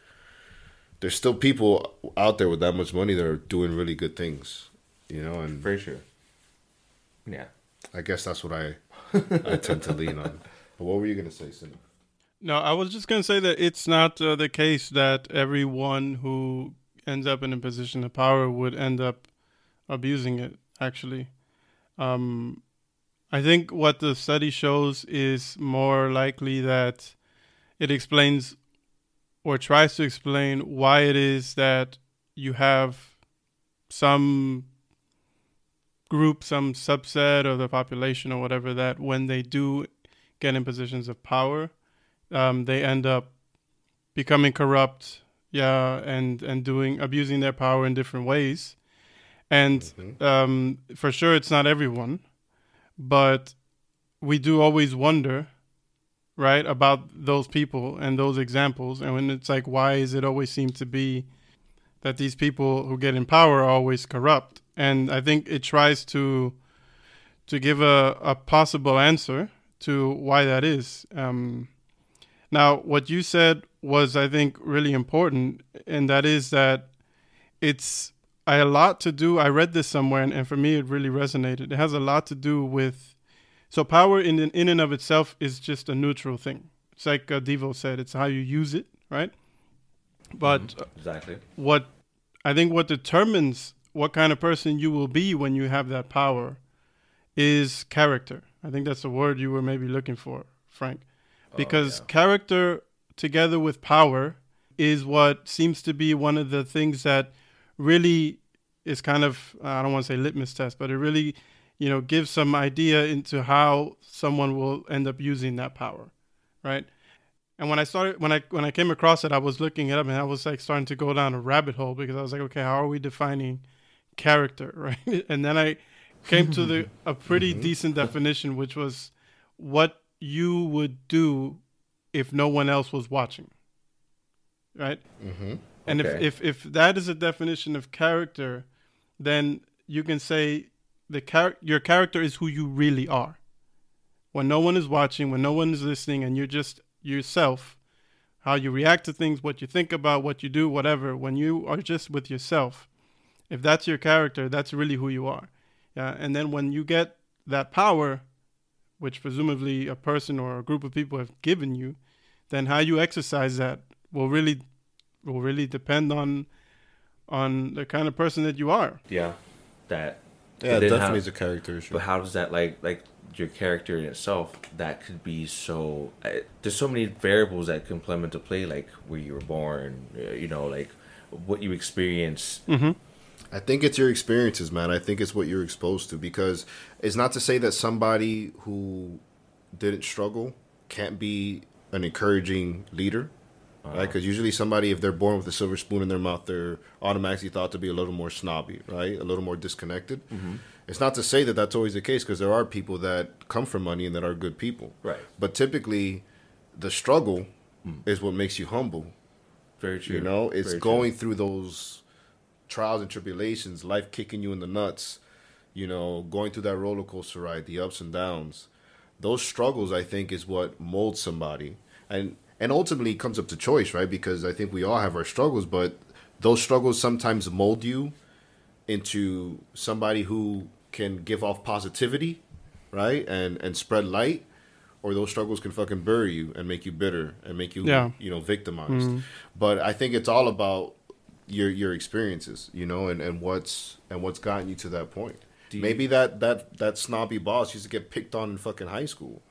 There's still people out there with that much money that are doing really good things, you know, and very true. Yeah. I guess that's what I I tend to lean on. But what were you gonna say, Cindy? No, I was just going to say that it's not uh, the case that everyone who ends up in a position of power would end up abusing it, actually. Um, I think what the study shows is more likely that it explains or tries to explain why it is that you have some group, some subset of the population or whatever that when they do get in positions of power, um, they end up becoming corrupt, yeah, and and doing abusing their power in different ways. And um, for sure, it's not everyone, but we do always wonder, right, about those people and those examples. And when it's like, why is it always seem to be that these people who get in power are always corrupt? And I think it tries to to give a, a possible answer to why that is. Um, now, what you said was, I think, really important, and that is that it's a lot to do. I read this somewhere, and, and for me, it really resonated. It has a lot to do with so power in in and of itself is just a neutral thing. It's like uh, Devo said, it's how you use it, right? But uh, Exactly. what I think what determines what kind of person you will be when you have that power is character. I think that's the word you were maybe looking for, Frank. Oh, because yeah. character together with power is what seems to be one of the things that really is kind of I don't want to say litmus test, but it really, you know, gives some idea into how someone will end up using that power, right? And when I started when I when I came across it, I was looking it up and I was like starting to go down a rabbit hole because I was like, okay, how are we defining character, right? And then I came to the a pretty Mm-hmm. decent definition, which was what you would do if no one else was watching, right? Mm-hmm. And Okay. if, if if that is a definition of character, then you can say the char- your character is who you really are. When no one is watching, when no one is listening, and you're just yourself, how you react to things, what you think about, what you do, whatever. When you are just with yourself, if that's your character, that's really who you are. Yeah, and then when you get that power, which presumably a person or a group of people have given you, then how you exercise that will really will really depend on on the kind of person that you are. Yeah, that. Yeah, but then definitely how- is a character issue. But how does that like like your character in itself? That could be so. Uh, there's so many variables that can come into play, like where you were born. uh, You know, like what you experience. I think it's your experiences, man. I think it's what you're exposed to because it's not to say that somebody who didn't struggle can't be an encouraging leader, right? Uh-huh. Because usually somebody, if they're born with a silver spoon in their mouth, they're automatically thought to be a little more snobby, right? A little more disconnected. Mm-hmm. It's not to say that that's always the case because there are people that come from money and that are good people, Right. But typically, the struggle mm. is what makes you humble. Very true. You know, it's Very true. going through those trials and tribulations, life kicking you in the nuts, you know, going through that roller coaster ride, the ups and downs. Those struggles, I think, is what molds somebody, and and ultimately it comes up to choice, right? Because I think we all have our struggles, but those struggles sometimes mold you into somebody who can give off positivity, right, and and spread light, or those struggles can fucking bury you and make you bitter and make you Yeah. you know victimized. Mm-hmm. But I think it's all about your your experiences, you know, and, and what's and what's gotten you to that point. You- Maybe that that that snobby boss used to get picked on in fucking high school.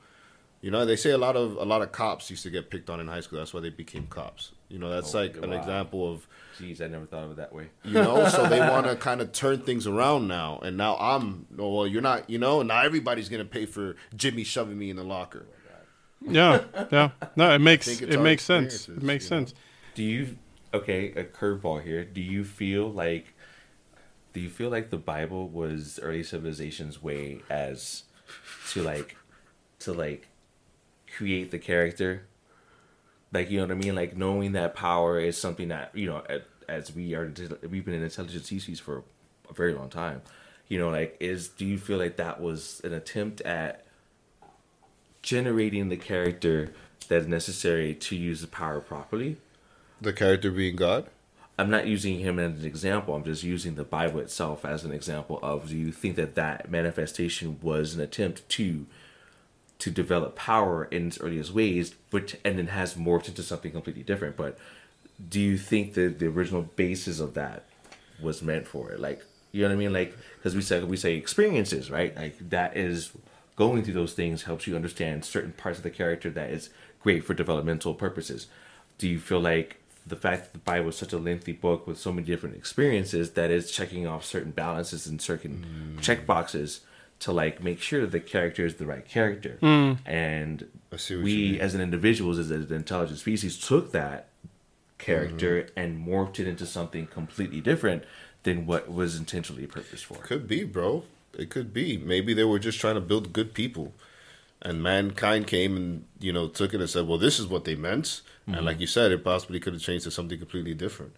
You know, they say a lot of a lot of cops used to get picked on in high school. That's why they became cops. You know, that's Oh, like an wow. example of Jeez, I never thought of it that way. you know so they want to kind of turn things around now and now i'm oh, well you're not you know now everybody's gonna pay for jimmy shoving me in the locker Yeah, yeah. No, it makes it makes sense. It makes you know? sense. Do you okay, a curveball here. Do you feel like do you feel like the Bible was early civilization's way as to like to like create the character? Like you know what I mean? Like knowing that power is something that, you know, as we are we've been an intelligent species for a very long time. You know, like is do you feel like that was an attempt at generating the character that's necessary to use the power properly? The character being god I'm not using him as an example. I'm just using the Bible itself as an example of. Do you think that that manifestation was an attempt to to develop power in its earliest ways, which and then has morphed into something completely different? But do you think that the original basis of that was meant for it? Like you know what I mean? Like because we say we say experiences, right? Like that is going through those things helps you understand certain parts of the character that is great for developmental purposes. Do you feel like the fact that the Bible is such a lengthy book with so many different experiences that it's checking off certain balances and certain mm. check boxes to like make sure that the character is the right character. Mm. And see what we as an individuals, as an intelligent species, took that character mm-hmm. and morphed it into something completely different than what was intentionally purposed for. could be bro. It could be. Maybe they were just trying to build good people and mankind came and you know took it and said well this is what they meant. And like you said it possibly could have changed to something completely different.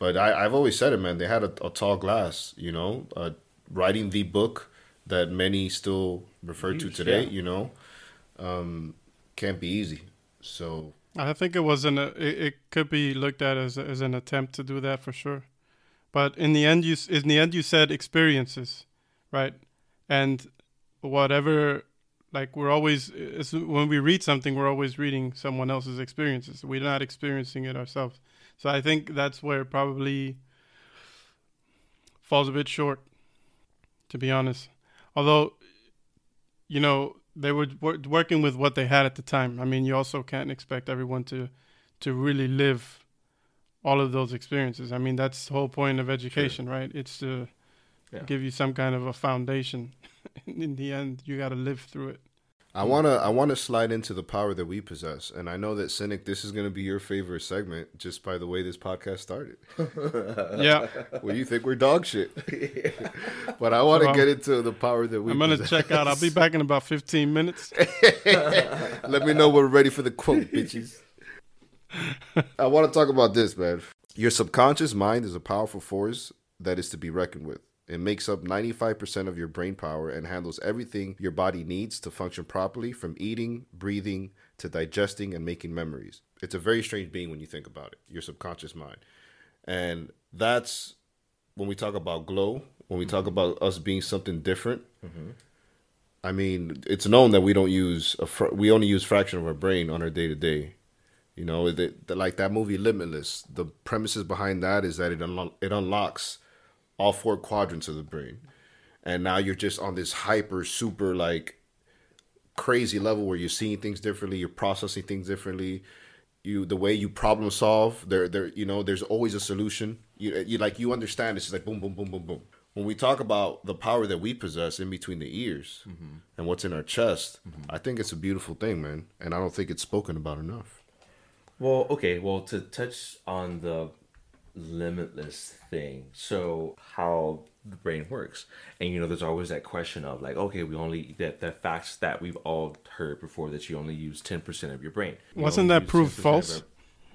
But I, i've always said it man they had a, a tall glass you know uh, writing the book that many still refer to today yeah. you know um, can't be easy. So I think it was an it, it could be looked at as as an attempt to do that for sure, but in the end you in the end you said experiences, right? And whatever, like we're always when we read something, we're always reading someone else's experiences. We're not experiencing it ourselves. So I think that's where it probably falls a bit short, to be honest. Although, you know, they were wor- working with what they had at the time. I mean, you also can't expect everyone to to really live all of those experiences. I mean, that's the whole point of education, right? It's to Yeah. give you some kind of a foundation. In the end, you got to live through it. I wanna I wanna slide into the power that we possess, and I know that Cynic, this is gonna be your favorite segment just by the way this podcast started. Yeah, well, you think we're dog shit, but I want to Well, get into the power that we. I'm gonna possess. check out. I'll be back in about 15 minutes. Let me know we're ready for the quote, bitches. I want to talk about this, man. Your subconscious mind is a powerful force that is to be reckoned with. It makes up 95% of your brain power and handles everything your body needs to function properly from eating, breathing, to digesting and making memories. It's a very strange being when you think about it, your subconscious mind. And that's when we talk about glow, when we talk mm-hmm. about us being something different. Mm-hmm. I mean, it's known that we don't use a fr- we only use fraction of our brain on our day to day. You know, the, the, like that movie Limitless. The premises behind that is that it unlo- it unlocks all four quadrants of the brain, and now you're just on this hyper super like crazy level where you're seeing things differently, you're processing things differently. You the way you problem solve, there there you know, there's always a solution. You you like you understand it's just like boom boom boom boom boom. When we talk about the power that we possess in between the ears mm-hmm. and what's in our chest, mm-hmm. I think it's a beautiful thing, man, and I don't think it's spoken about enough. Well, okay. Well, to touch on the limitless thing, so how the brain works, and you know, there's always that question of like, okay, we only that the facts that we've all heard before that you only use ten percent of your brain. You Wasn't that use proved false? our-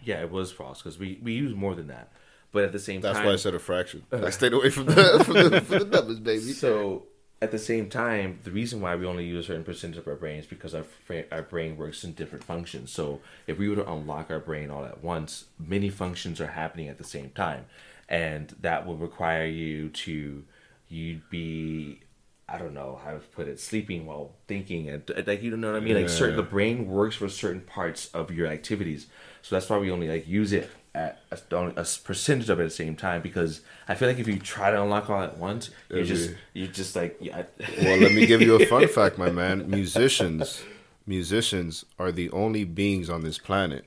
yeah, it was false because we we use more than that, but at the same time That's time, why I said a fraction. I stayed away from the from the, from the numbers, baby. So at the same time, the reason why we only use a certain percentage of our brain is because our fra- our brain works in different functions. So if we were to unlock our brain all at once, many functions are happening at the same time, and that will require you to you'd be I don't know how to put it, sleeping while thinking, and like you know what I mean. Like certain, the brain works for certain parts of your activities, so that's why we only like use it at a, a percentage of it at the same time. Because I feel like if you try to unlock all at once, you just you just like yeah. Well, let me give you a fun fact, my man. Musicians, musicians are the only beings on this planet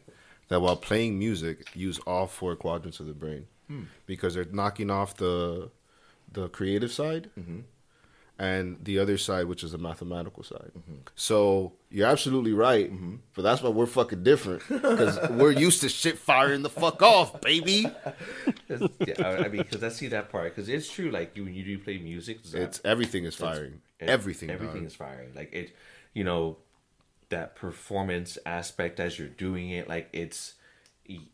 that, while playing music, use all four quadrants of the brain hmm. because they're knocking off the the creative side mm-hmm. And the other side, which is the mathematical side. Mm-hmm. So you're absolutely right, mm-hmm. but that's why we're fucking different because we're used to shit firing the fuck off, baby. yeah, I mean, because I see that part. Because it's true, like you, when you do play music, It's everything is firing. Everything. everything dog. is firing like it you know that performance aspect as you're doing it like it's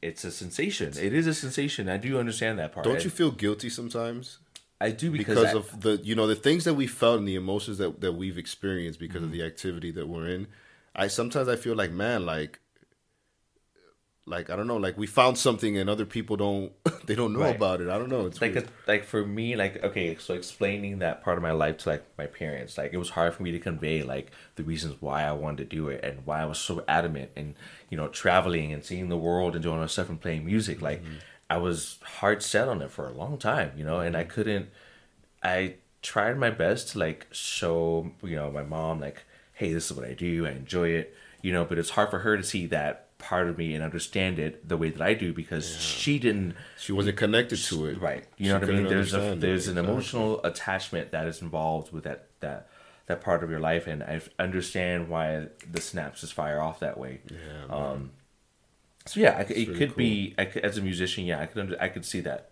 it's a sensation it is a sensation i do understand that part Don't you feel guilty sometimes? I do because, because I- of the you know the things that we felt and the emotions that, that we've experienced because Mm-hmm. of the activity that we're in i sometimes i feel like man like like i don't know like we found something and other people don't they don't know Right. about it i don't know it's like weird. a, like for me like okay so explaining that part of my life to like my parents like it was hard for me to convey like the reasons why i wanted to do it and why i was so adamant and you know traveling and seeing the world and doing all stuff and playing music like mm-hmm. i was hard set on it for a long time you know and i mm-hmm. couldn't i tried my best to like show you know my mom like hey this is what i do i enjoy it you know but it's hard for her to see that part of me and understand it the way that i do because she didn't she wasn't connected to it. Right. You She know what i mean? there's a understand it. there's an Exactly. emotional attachment that is involved with that that that part of your life and i understand why the synapses fire off that way. Yeah, um so yeah I, c- it really could be I could, as a musician yeah i could under, i could see that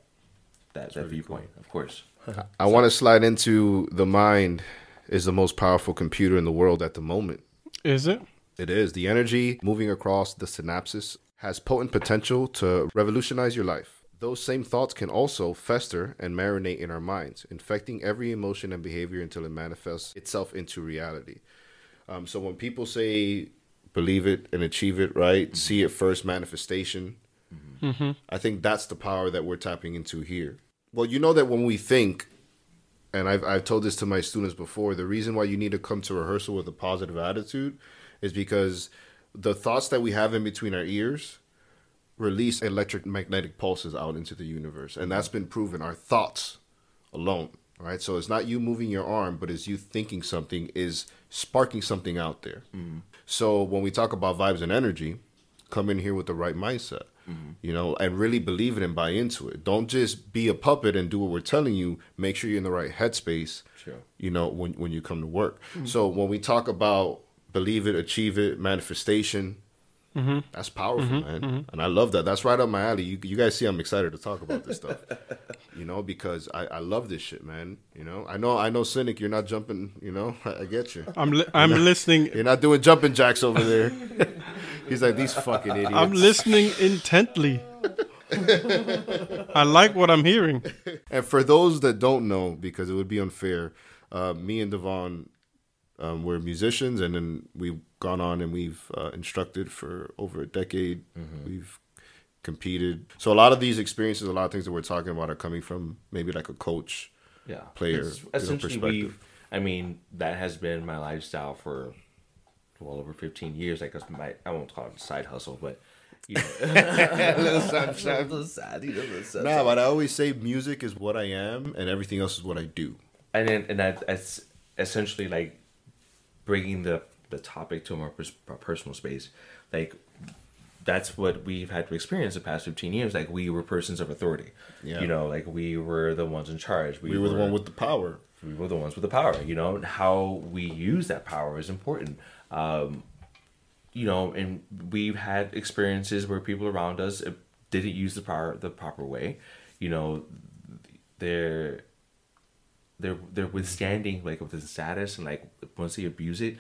that, that viewpoint of course. I want to slide into the mind is the most powerful computer in the world at the moment. Is it? It is. The energy moving across the synapses has potent potential to revolutionize your life. Those same thoughts can also fester and marinate in our minds, infecting every emotion and behavior until it manifests itself into reality. Um, so when people say believe it and achieve it, right? Mm-hmm. See it first manifestation. Mm-hmm. Mm-hmm. I think that's the power that we're tapping into here. Well, you know that when we think, and I've, I've told this to my students before, the reason why you need to come to rehearsal with a positive attitude is because the thoughts that we have in between our ears release electric magnetic pulses out into the universe. And that's been proven. Our thoughts alone, right? So it's not you moving your arm, but it's you thinking something is sparking something out there. Mm-hmm. So when we talk about vibes and energy, come in here with the right mindset. Mm-hmm. you know, and really believe it and buy into it. Don't just be a puppet and do what we're telling you. Make sure you're in the right headspace. Sure. You know, when when you come to work. Mm-hmm. So when we talk about believe it, achieve it, manifestation, mm-hmm. that's powerful, mm-hmm. man. Mm-hmm. And I love that. That's right up my alley. You you guys see, I'm excited to talk about this stuff. you know, because I I love this shit, man. You know, I know I know, cynic. You're not jumping. You know, I, I get you. I'm li- I'm listening. You're not doing jumping jacks over there. He's like these fucking idiots. I'm listening intently. I like what I'm hearing. And for those that don't know, because it would be unfair, uh, me and Devon, um, we're musicians, and then we've gone on and we've uh, instructed for over a decade. We've competed. So a lot of these experiences, a lot of things that we're talking about are coming from maybe like a coach. yeah player, It's- you know, perspective. we've i mean that has been my lifestyle for well over 15 years i guess my i won't call it a side hustle but you know little sunshine, a little side, you know, little sunshine. No, but I always say music is what I am, and everything else is what I do. and then and that, that's essentially like bringing the the topic to a more pers- personal space like that's what we've had to experience the past 15 years. Like we were persons of authority. Yeah. you know like we were the ones in charge. We were the one with the power. we were the ones with the power you know? And how we use that power is important. Um you know and we've had experiences where people around us uh, didn't use the power the proper way. You know they're they're they're withstanding like with the status and like once they abuse it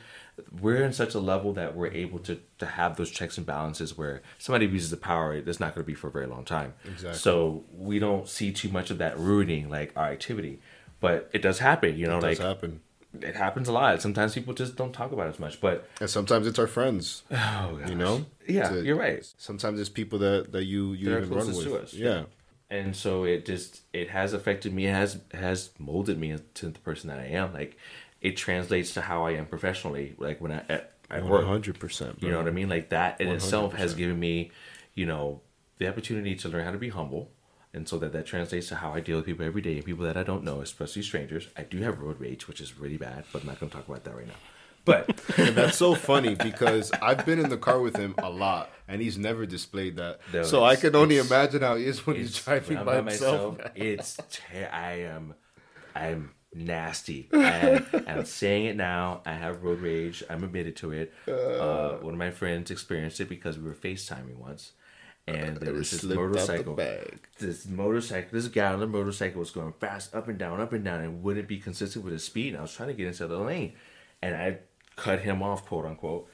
we're in such a level that we're able to to have those checks and balances where somebody abuses the power it's not going to be for a very long time Exactly. so we don't see too much of that ruining like our activity but it does happen you know Does like happen. it happens a lot sometimes people just don't talk about it as much but And sometimes it's our friends. oh gosh. You know. yeah To- you're right Sometimes it's people that that you you even run with. to us, yeah. And so it just it has affected me it has has molded me into the person that i am. Like it translates to how i am professionally. Like when i at, at One work hundred percent. you know what i mean? Like that in itself has given me you know the opportunity to learn how to be humble. And so that that translates to how i deal with people every day and people that i don't know especially strangers. I do have road rage which is really bad but i'm not going to talk about that right now but And that's so funny because I've been in the car with him a lot, and he's never displayed that. No, so I can only imagine how he is when he's driving when by, I'm himself. It's ter- I am I'm nasty. And I'm saying it now. I have road rage. I'm admitted to it. Uh, one of my friends experienced it because we were FaceTiming once. And there was this Slipped out the motorcycle. This motorcycle, this guy on the motorcycle was going fast up and down, up and down, and wouldn't be consistent with his speed. And I was trying to get into the lane, and I cut him off, quote unquote.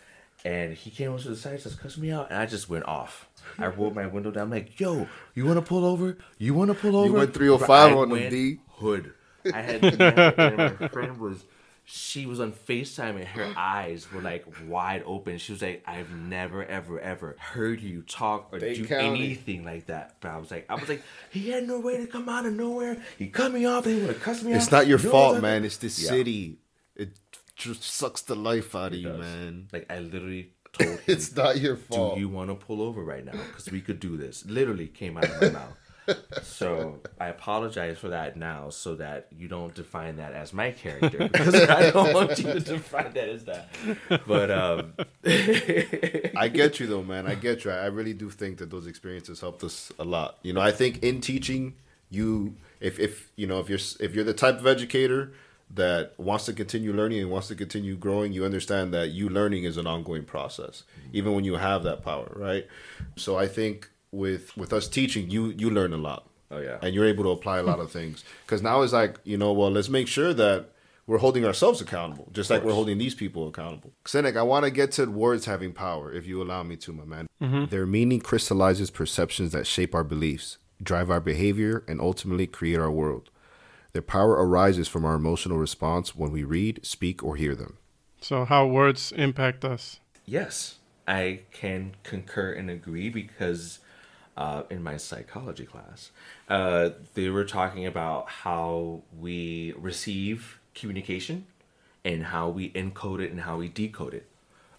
And he came over to the side, just cussed me out, and I just went off. I rolled my window down. I'm like, "Yo, you want to pull over? You want to pull over?" You went 305 I on the D. Hood. I had and my friend was. She was on FaceTime and her eyes were like wide open. She was like, I've never, ever, ever heard you talk or Dade do County. anything like that. But I was like, I was like, he had no way to come out of nowhere. He cut me off. He would have cussed me out. It's not your You know fault, man. It's the Yeah. city. It just sucks the life out of you, does. man. Like I literally told him, It's not your fault. "Do you want to pull over right now? Because we could do this." Literally came out of my mouth. So I apologize for that now, so that you don't define that as my character, because I don't want you to define that as that. But um, I get you though, man. I get you. I really do think that those experiences helped us a lot. You know, I think in teaching, you if if you know if you're if you're the type of educator that wants to continue learning and wants to continue growing, you understand that you learning is an ongoing process, even when you have that power, right? So I think with with us teaching, you you learn a lot. Oh, yeah. and you're able to apply a lot of things because now it's like you know, well, let's make sure that we're holding ourselves accountable, just like we're holding these people accountable. Cynic, I want to get to words having power, if you allow me to, my man. Mm-hmm. Their meaning crystallizes perceptions that shape our beliefs, drive our behavior, and ultimately create our world. Their power arises from our emotional response when we read, speak, or hear them. So how words impact us. Yes, I can concur and agree because uh, in my psychology class, uh, they were talking about how we receive communication and how we encode it and how we decode it.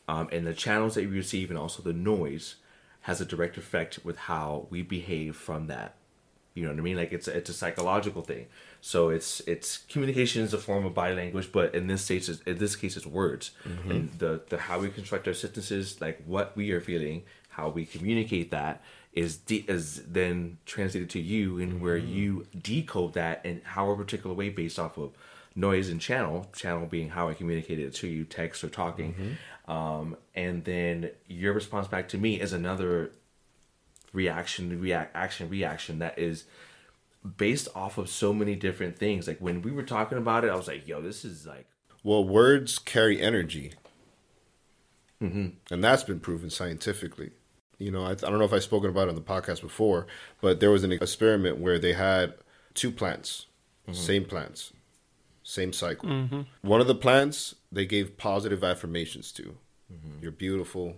Um, and the channels that we receive and also the noise has a direct effect with how we behave from that. You know what I mean? Like it's it's a psychological thing. So it's it's communication is a form of body language, but in this case, it's, in this case, it's words and the the how we construct our sentences, like what we are feeling, how we communicate that is de- is then translated to you and where Mm-hmm. you decode that in how a particular way based off of noise and channel channel being how i communicated it to you text or talking Mm-hmm. um, and then your response back to me is another reaction react action reaction that is based off of so many different things like when we were talking about it i was like yo this is like Well, words carry energy. Mm-hmm. And that's been proven scientifically. You know, I, I don't know if I've spoken about it on the podcast before, but there was an experiment where they had two plants, mm-hmm. same plants, same cycle. Mm-hmm. One of the plants they gave positive affirmations to. You're beautiful.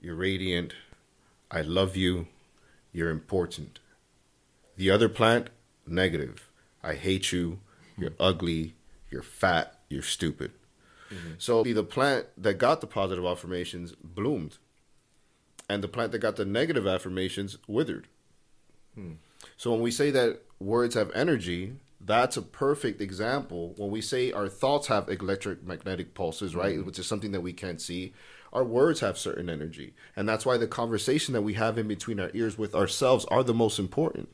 You're radiant. I love you. You're important. The other plant, negative. I hate you. You're mm-hmm. ugly. You're fat. You're stupid. Mm-hmm. So the plant that got the positive affirmations bloomed, and the plant that got the negative affirmations withered. Hmm. So when we say that words have energy, that's a perfect example. When we say our thoughts have electric magnetic pulses, right, mm-hmm. which is something that we can't see, our words have certain energy, and that's why the conversation that we have in between our ears with ourselves are the most important.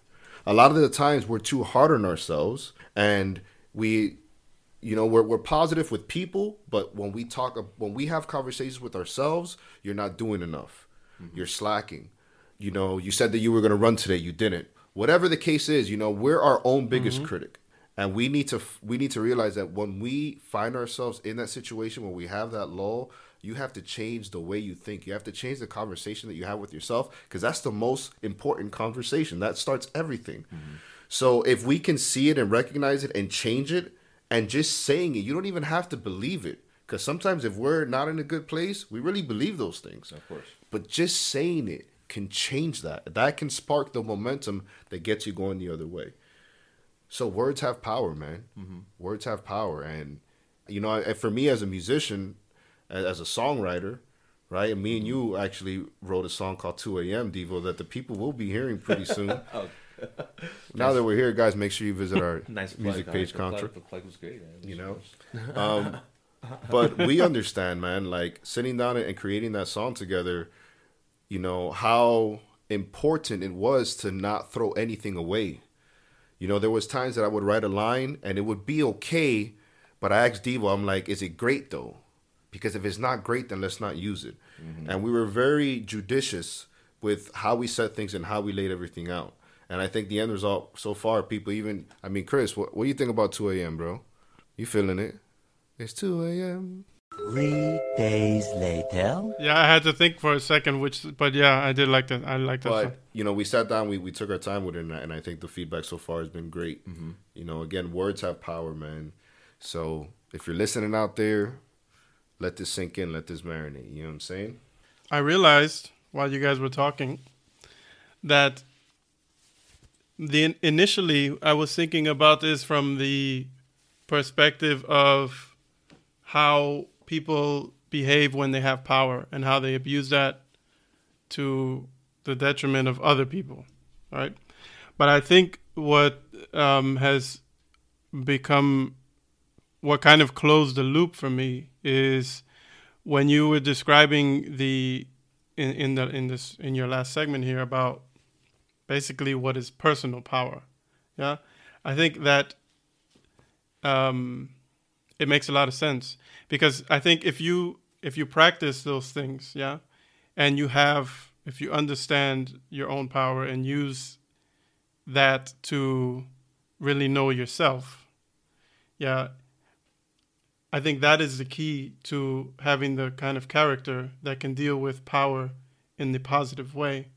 A lot of the times we're too hard on ourselves, and we you know we're, we're positive with people but when we talk when we have conversations with ourselves you're not doing enough. Mm-hmm. You're slacking. You know you said that you were going to run today you didn't. Whatever the case is you know we're our own biggest mm-hmm. critic. And we need to we need to realize that when we find ourselves in that situation when we have that lull you have to change the way you think you have to change the conversation that you have with yourself because that's the most important conversation that starts everything mm-hmm. so if we can see it and recognize it and change it and just saying it, you don't even have to believe it. Because sometimes if we're not in a good place, we really believe those things. Of course. But just saying it can change that. That can spark the momentum that gets you going the other way. So words have power, man. Mm-hmm. Words have power, and you know, for me as a musician, as a songwriter, right? And me and you actually wrote a song called 2 a.m. Devo that the people will be hearing pretty soon. now that we're here, guys, make sure you visit our nice music guys. page The contra the plug was great man. you know um but we understand man like sitting down and creating that song together you know how important it was to not throw anything away you know there was times that i would write a line and it would be okay but i asked devo i'm like is it great though because if it's not great then let's not use it mm-hmm. and we were very judicious with how we set things and how we laid everything out and i think the end result so far people even i mean chris what, what do you think about 2 a.m bro you feeling it it's 2 a.m Three days later. Yeah, I had to think for a second, which, but yeah, I did like that. I like that. song. but you know we sat down we, we took our time with it and I, and I think the feedback so far has been great mm-hmm. you know again words have power man so if you're listening out there let this sink in let this marinate you know what i'm saying I realized while you guys were talking that the initially I was thinking about this from the perspective of how people behave when they have power and how they abuse that to the detriment of other people, right? But I think what um, has become what kind of closed the loop for me is when you were describing the in, in the in this in your last segment here about basically what is personal power yeah? I think that um it makes a lot of sense because i think if you if you practice those things yeah and you have if you understand your own power and use that to really know yourself yeah I think that is the key to having the kind of character that can deal with power in the positive way,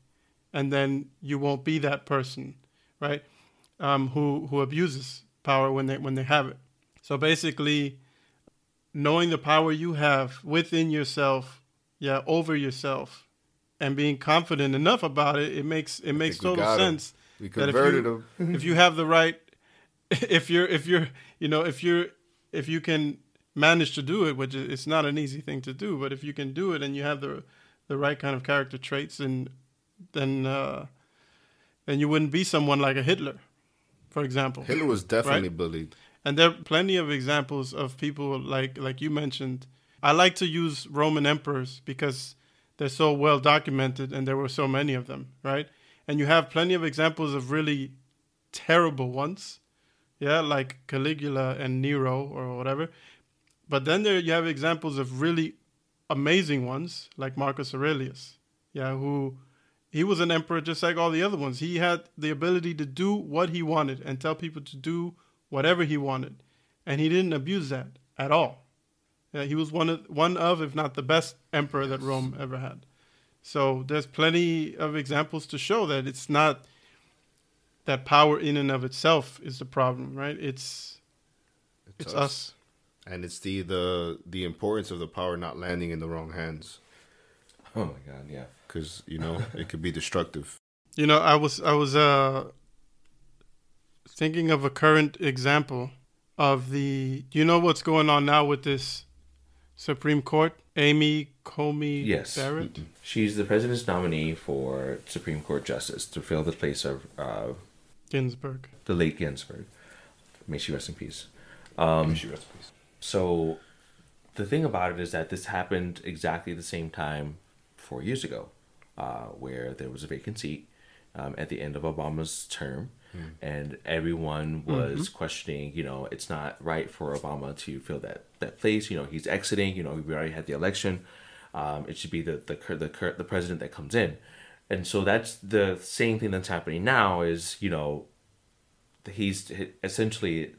and then you won't be that person, right? Um, who who abuses power when they when they have it. So basically, knowing the power you have within yourself, yeah, over yourself, and being confident enough about it, it makes it makes total sense. we that if converted you- them if you have the right if you're if you're you know if you're if you can manage to do it which is it's not an easy thing to do but if you can do it and you have the the right kind of character traits and then uh then you wouldn't be someone like a Hitler for example hitler was definitely Right? bullied and there are plenty of examples of people like like you mentioned. I like to use Roman emperors because they're so well documented and there were so many of them, right? And you have plenty of examples of really terrible ones, yeah, like Caligula and Nero or whatever. But then there you have examples of really amazing ones, like Marcus Aurelius, yeah, who he was an emperor just like all the other ones. He had the ability to do what he wanted and tell people to do whatever he wanted, and he didn't abuse that at all. Yeah, he was one of one of, if not the best emperor that Rome ever had. So there's plenty of examples to show that it's not that power in and of itself is the problem, right? It's it's, us. And it's the the the importance of the power not landing in the wrong hands Oh my god, yeah. because you know it could be destructive. You know, I was I was uh thinking of a current example of the you know what's going on now with this Supreme Court? Amy Coney Yes. Barrett? She's the president's nominee for Supreme Court Justice to fill the place of uh, Ginsburg. the late Ginsburg. May she rest in peace. Um, So, the thing about it is that this happened exactly the same time four years ago, uh, where there was a vacant seat um, at the end of Obama's term, and everyone was questioning. You know, it's not right for Obama to fill that that place. You know, he's exiting. You know, we already had the election. Um, it should be the the the the president that comes in, and so that's the same thing that's happening now. Is you know, he's essentially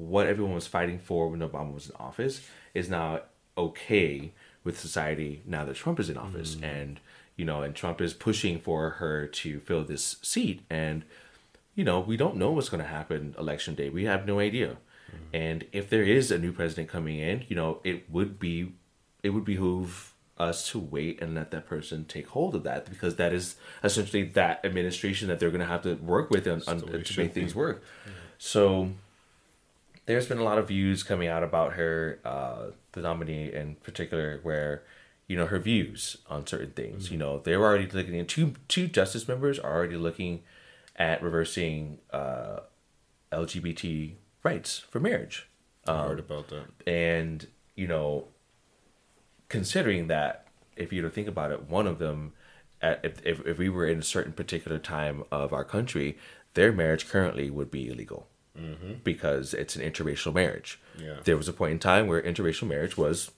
what everyone was fighting for when Obama was in office is now okay with society now that Trump is in office. Mm. And you know and Trump is pushing for her to fill this seat. And you know we don't know what's going to happen election day. We have no idea. Mm. And if there is a new president coming in you know it would be it would behoove us to wait and let that person take hold of that because that is essentially that administration that they're going to have to work with on, on, the way it to make things work. So there's been a lot of views coming out about her, uh, the nominee in particular, where you know her views on certain things. You know, they're already looking at two two justice members are already looking at reversing uh, LGBT rights for marriage, I heard about that. and you know, considering that if you to think about it, one of them, at, if, if if we were in a certain particular time of our country, their marriage currently would be illegal because it's an interracial marriage. Yeah. There was a point in time where interracial marriage was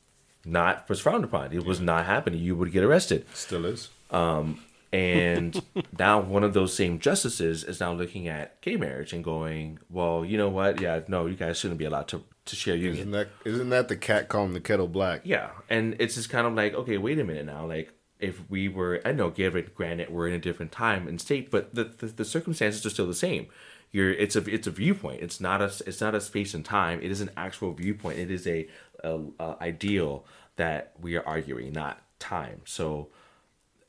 not was frowned upon. It was not happening. You would get arrested. Still is. Um, And now one of those same justices is now looking at gay marriage and going, well, you know what? Yeah, no, you guys shouldn't be allowed to, to share union. Isn't that isn't that the cat calling the kettle black? Yeah, and it's just kind of like, okay, wait a minute now. Like, if we were, I know, given granted, we're in a different time and state, but the, the, the circumstances are still the same. You're, it's a, it's a viewpoint. It's not a, it's not a space and time. It is an actual viewpoint. It is a, a, a ideal that we are arguing, not time. So,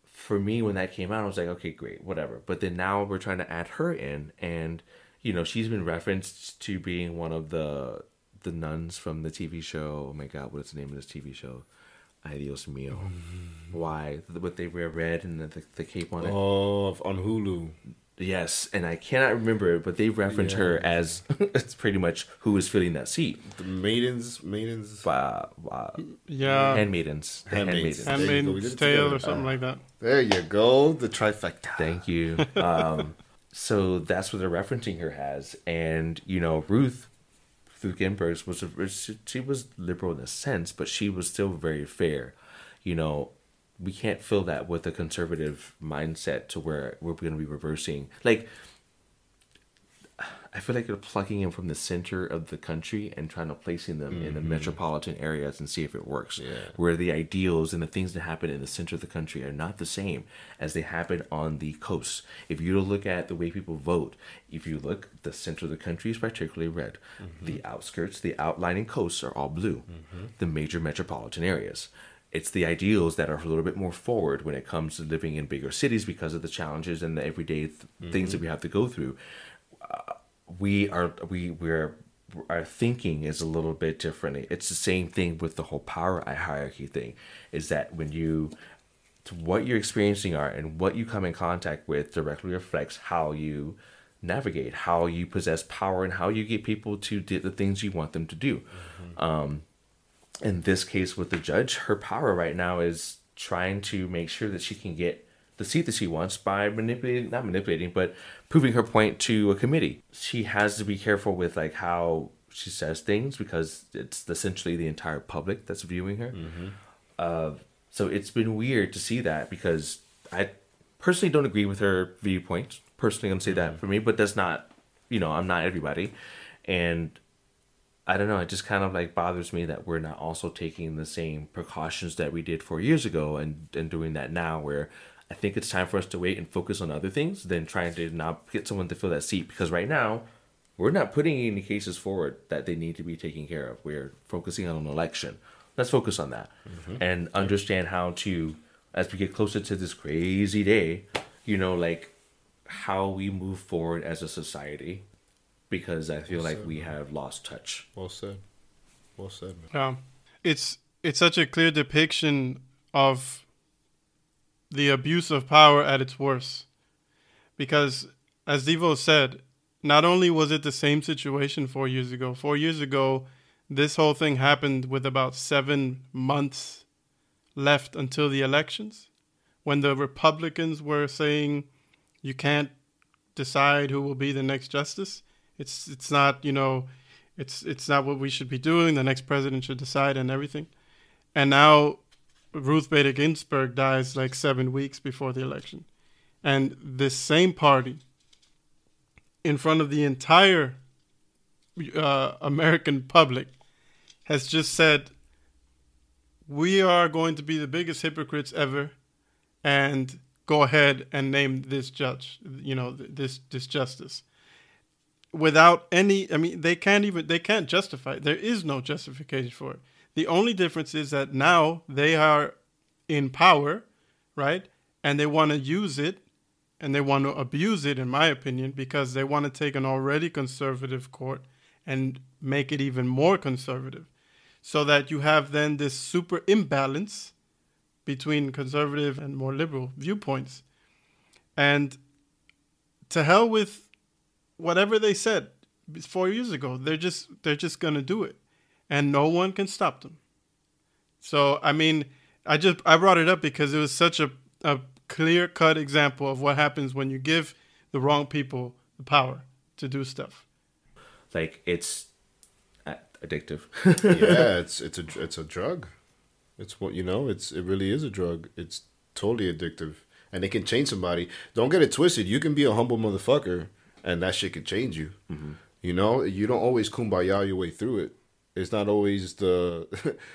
for me, when that came out, I was like, okay, great, whatever. But then now we're trying to add her in, and you know, she's been referenced to being one of the the nuns from the TV show. Oh my God, what is the name of this TV show? Ay Dios mío. Mm-hmm. Why? What they wear red and the, the, the cape on it? Oh, on Hulu. Yes, and I cannot remember it, but they reference her as it's pretty much who is filling that seat. The maidens, maidens. Uh, uh, Yeah. handmaidens. The Handmaids. handmaidens. There you go, we Handmaid's did it Tale or something like that. There you go. The trifecta. Thank you. Um, so that's what they're referencing her as, and you know, Ruth, Ruth Ginsburg was a, she- she was liberal in a sense, but she was still very fair. You know, we can't fill that with a conservative mindset to where we're going to be reversing. Like, I feel like you're plucking them from the center of the country and trying to placing them in the mm-hmm. metropolitan areas and see if it works. Where the ideals and the things that happen in the center of the country are not the same as they happen on the coast. If you look at the way people vote, if you look, the center of the country is particularly red. Mm-hmm. The outskirts, the outlining coasts are all blue. Mm-hmm. The major metropolitan areas. It's the ideals that are a little bit more forward when it comes to living in bigger cities because of the challenges and the everyday th- things that mm-hmm. we have to go through uh, we are we we're our thinking is a little bit different. It's the same thing with the whole power hierarchy thing. Is that when you to what you're experiencing are and what you come in contact with directly reflects how you navigate, how you possess power, and how you get people to do the things you want them to do. Mm-hmm. Um, in this case with the judge, her power right now is trying to make sure that she can get the seat that she wants by manipulating not manipulating but proving her point to a committee. She has to be careful with like how she says things because it's essentially the entire public that's viewing her. Uh, so it's been weird to see that because i personally don't agree with her viewpoint. Personally i'm gonna say that for me but that's not you know i'm not everybody. And I don't know. It just kind of like bothers me that we're not also taking the same precautions that we did four years ago and, and doing that now. Where I think it's time for us to wait and focus on other things than trying to not get someone to fill that seat. Because right now, we're not putting any cases forward that they need to be taken care of. We're focusing on an election. Let's focus on that mm-hmm. and understand how to, as we get closer to this crazy day, you know, like how we move forward as a society. Because I feel like we have lost touch. Well said. Well said, man. Yeah, it's it's such a clear depiction of the abuse of power at its worst. Because, as Devo said, not only was it the same situation four years ago. Four years ago, this whole thing happened with about seven months left until the elections, when the Republicans were saying you can't decide who will be the next justice. It's it's not you know, it's it's not what we should be doing. The next president should decide and everything. And now Ruth Bader Ginsburg dies like seven weeks before the election, and this same party, in front of the entire uh, American public, has just said, "We are going to be the biggest hypocrites ever," and go ahead and name this judge. You know, th- this this justice without any i mean they can't even they can't justify it. there is no justification for it. The only difference is that now they are in power right? And they want to use it and they want to abuse it in my opinion because they want to take an already conservative court and make it even more conservative. So that you have then this super imbalance between conservative and more liberal viewpoints. And to hell with whatever they said four years ago. They're just they're just gonna do it, and no one can stop them. So I mean, I just I brought it up because it was such a a clear cut example of what happens when you give the wrong people the power to do stuff. Like it's uh, addictive. yeah, it's it's a it's a drug. It's what you know. It's it really is a drug. It's totally addictive, and it can change somebody. Don't get it twisted. You can be a humble motherfucker, and that shit could change you. Mm-hmm. You know, you don't always kumbaya your way through it. It's not always the,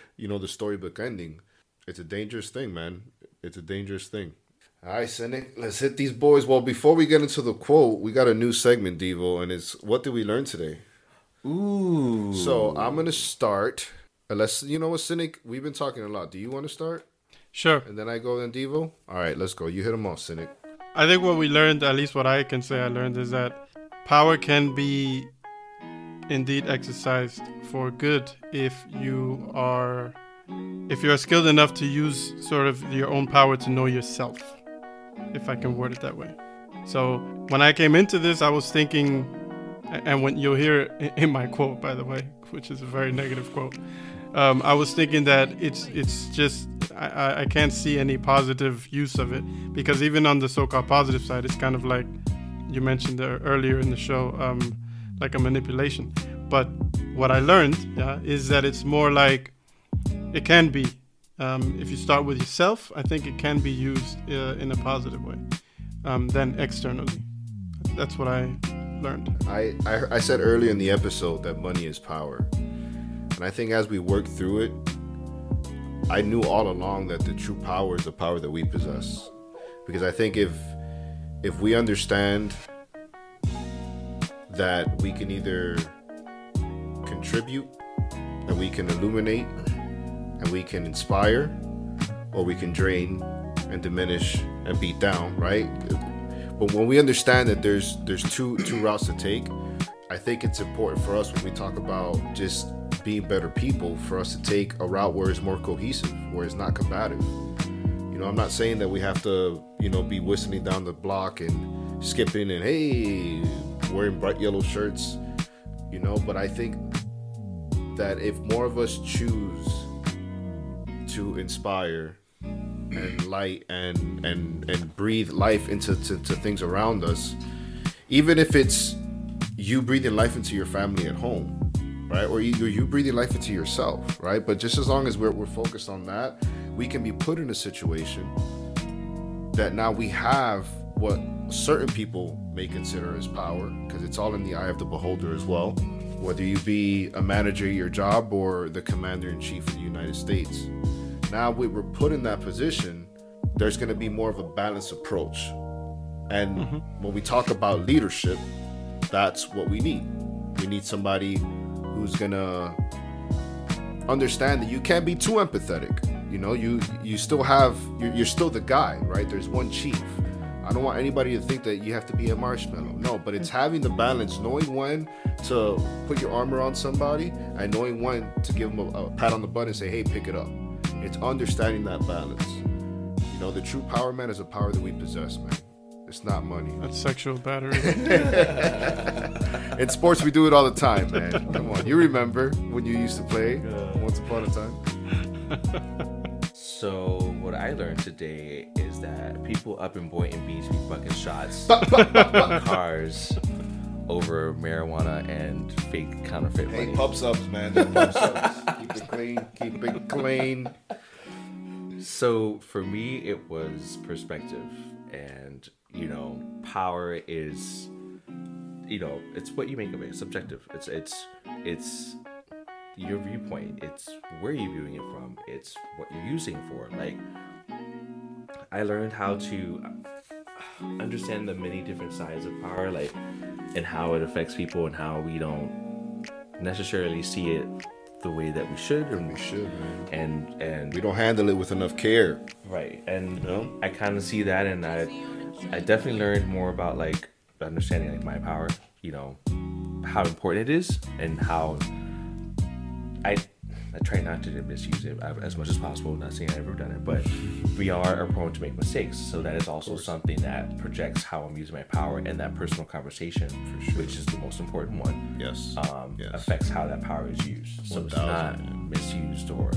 you know, the storybook ending. It's a dangerous thing, man. It's a dangerous thing. All right, Cynic, let's hit these boys. Well, before we get into the quote, we got a new segment, Devo, and it's what did we learn today? Ooh. So I'm gonna start. Unless you know what, Cynic, we've been talking a lot. Do you want to start? Sure. And then I go then Devo? All right, let's go. You hit them off, Cynic. I think what we learned, at least what I can say I learned, is that power can be indeed exercised for good if you are if you're skilled enough to use sort of your own power to know yourself, if I can word it that way. So when I came into this, I was thinking, and when you'll hear it in my quote, by the way, which is a very negative quote, um, I was thinking that it's it's just I, I- can't see any positive use of it because even on the so-called positive side, it's kind of like you mentioned earlier in the show, um, like a manipulation. But what I learned yeah, is that it's more like it can be. Um, if you start with yourself, I think it can be used uh, in a positive way um, than externally. That's what I learned. I, I I said earlier in the episode that money is power, and I think as we work through it, I knew all along that the true power is the power that we possess, because I think if if we understand that we can either contribute and we can illuminate and we can inspire or we can drain and diminish and beat down right? But when we understand that there's there's two two routes to take i think it's important for us when we talk about just being better people for us to take a route where it's more cohesive where it's not combative. You know i'm not saying that we have to you know be whistling down the block and skipping and hey wearing bright yellow shirts you know but i think that if more of us choose to inspire and light and and and breathe life into to, to things around us even if it's you breathing life into your family at home right? Or you, you breathing life into yourself right? But just as long as we're, we're focused on that we can be put in a situation that now we have what certain people may consider as power because it's all in the eye of the beholder as well. Whether you be a manager at your job or the commander in chief of the united states. Now we were put in that position there's going to be more of a balanced approach. And mm-hmm. when we talk about leadership that's what we need. We need somebody who's to understand that you can't be too empathetic. You know you you still have you're, you're still the guy right? There's one chief. I don't want anybody to think that you have to be a marshmallow. No but it's having the balance knowing when to put your arm around somebody and knowing when to give them a, a pat on the butt and say hey pick it up. It's understanding that balance. You know the true power man is a power that we possess man it's not money That's sexual battery. in sports we do it all the time man come on you remember when you used to play once upon a time So what I learned today is that people up in Boynton Beach be fucking shots on cars over marijuana and fake counterfeit Hey, money. pub subs, man. They're pub subs. Keep it clean. Keep it clean. So for me, it was perspective, and you know, power is, you know, it's what you make of it. It's subjective. It's it's it's your viewpoint. It's where you're viewing it from. It's what you're using for. Like I learned how to understand the many different sides of power, like and how it affects people, and how we don't necessarily see it the way that we should. And We should, man. and and We don't handle it with enough care. Right, and you know? I kind of see that, and I, I definitely learned more about like understanding like my power. You know, how important it is, and how I, I try not to misuse it as much as possible. Not saying I've ever done it, but we are prone to make mistakes. So that is also something that projects how I'm using my power, and that personal conversation, which is the most important one, Yes. um, Yes. affects how that power is used. So it's 1000, not man. misused or,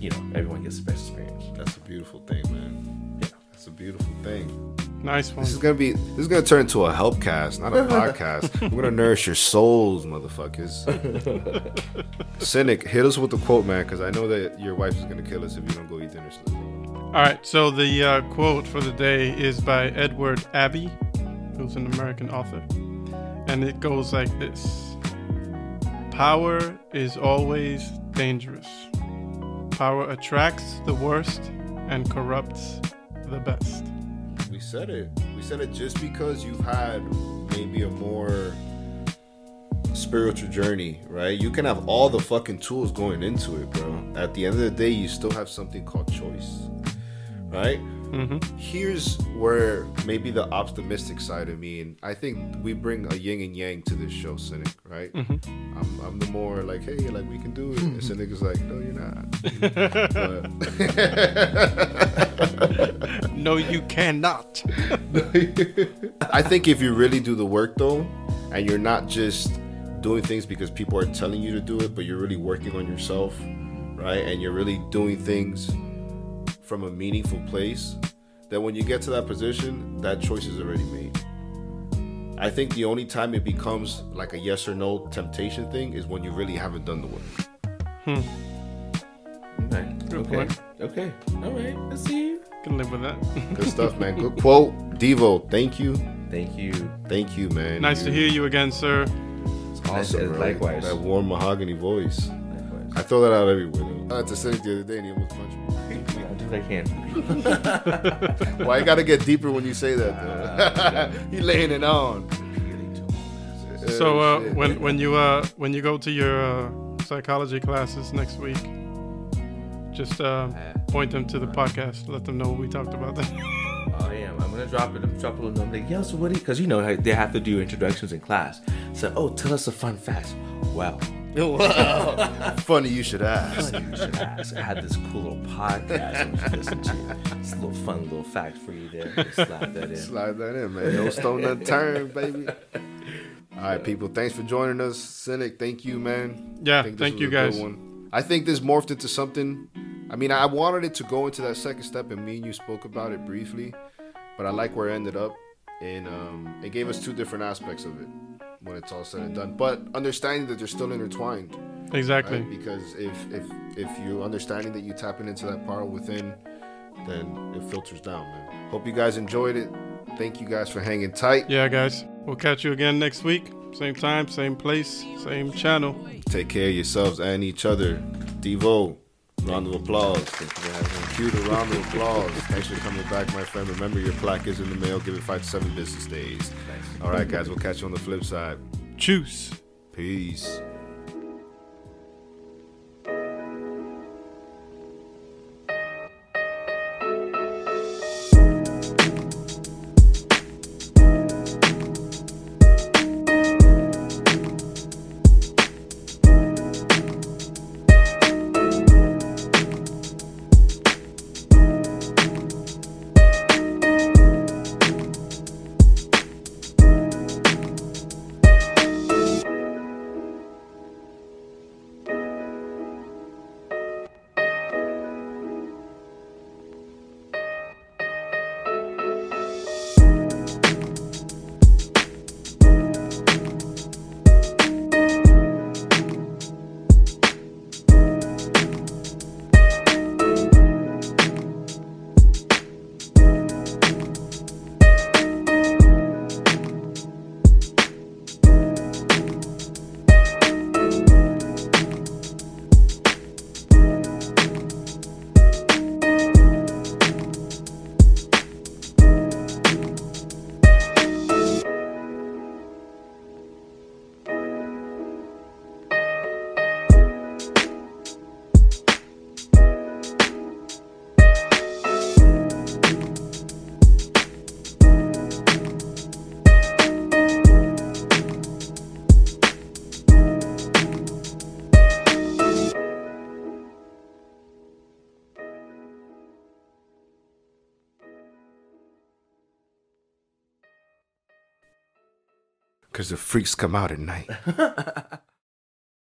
you know, everyone gets the best experience. That's a beautiful thing, man. Yeah. That's a beautiful thing. Nice one. This is gonna be. This is gonna turn into a help cast, not a podcast. We're gonna nourish your souls, motherfuckers. Cynic, hit us with the quote, man, because I know that your wife is gonna kill us if you don't go eat dinner. All right, so the uh, quote for the day is by Edward Abbey, who's an American author. And it goes like this Power is always dangerous. Power attracts the worst and corrupts the best. Said it. We said it just because you've had maybe a more spiritual journey, right? You can have all the fucking tools going into it, bro. At the end of the day, you still have something called choice, right? Mm-hmm. Here's where maybe the optimistic side of me, and I think we bring a yin and yang to this show, Cynic, right? Mm-hmm. I'm, I'm the more like, hey, like we can do it. And mm-hmm. Cynic is like, no, you're not. No, you cannot. I think if you really do the work though, and you're not just doing things because people are telling you to do it, but you're really working on yourself, right? And you're really doing things from a meaningful place, then when you get to that position, that choice is already made. I think the only time it becomes like a yes or no temptation thing is when you really haven't done the work. Hmm. Okay. Okay. Okay. All right. Let's see. Can live with that. Good stuff, man. Good quote. Devo, thank you. Thank you. Thank you, man. nice to hear you again, sir. It's awesome, And likewise. That warm mahogany voice. Likewise. I throw that out everywhere. Though. I had to say it the other day and he almost punched me. I'll do what I can. Why you gotta get deeper when you say that though? he laying it on. So uh, when when you uh when you go to your uh, psychology classes next week, just uh, point them to the podcast. Let them know we talked about that. I am. I'm gonna drop it. I'm drop a little number. Like, Yo, so what? Because you know they have to do introductions in class. So, oh, tell us a fun fact. Wow. Funny you should ask. Funny you should ask. I had this cool little podcast I was listening to. It's a little fun little fact for you there. Just slide that in. Slide that in, man. No stone unturned, baby. All right, people. Thanks for joining us, Cynic. Thank you, man. Yeah, I think this thank you, guys. one. I think this morphed into something I mean, I wanted it to go into that second step, and me and you spoke about it briefly, but I like where it ended up, and um, it gave us two different aspects of it when it's all said and done. But understanding that they're still intertwined, Exactly. right? Because if if if you understanding that you tapping into that power within, then it filters down, man. Hope you guys enjoyed it. Thank you guys for hanging tight. Yeah, guys. We'll catch you again next week. Same time, same place, same channel. Take care of yourselves and each other. Devo, round of applause. Thank you for having me. Cue the round of applause. Thanks for coming back, my friend. Remember, your plaque is in the mail. Give it five to seven business days. All right, guys. We'll catch you on the flip side. Choose. Peace. Because the freaks come out at night.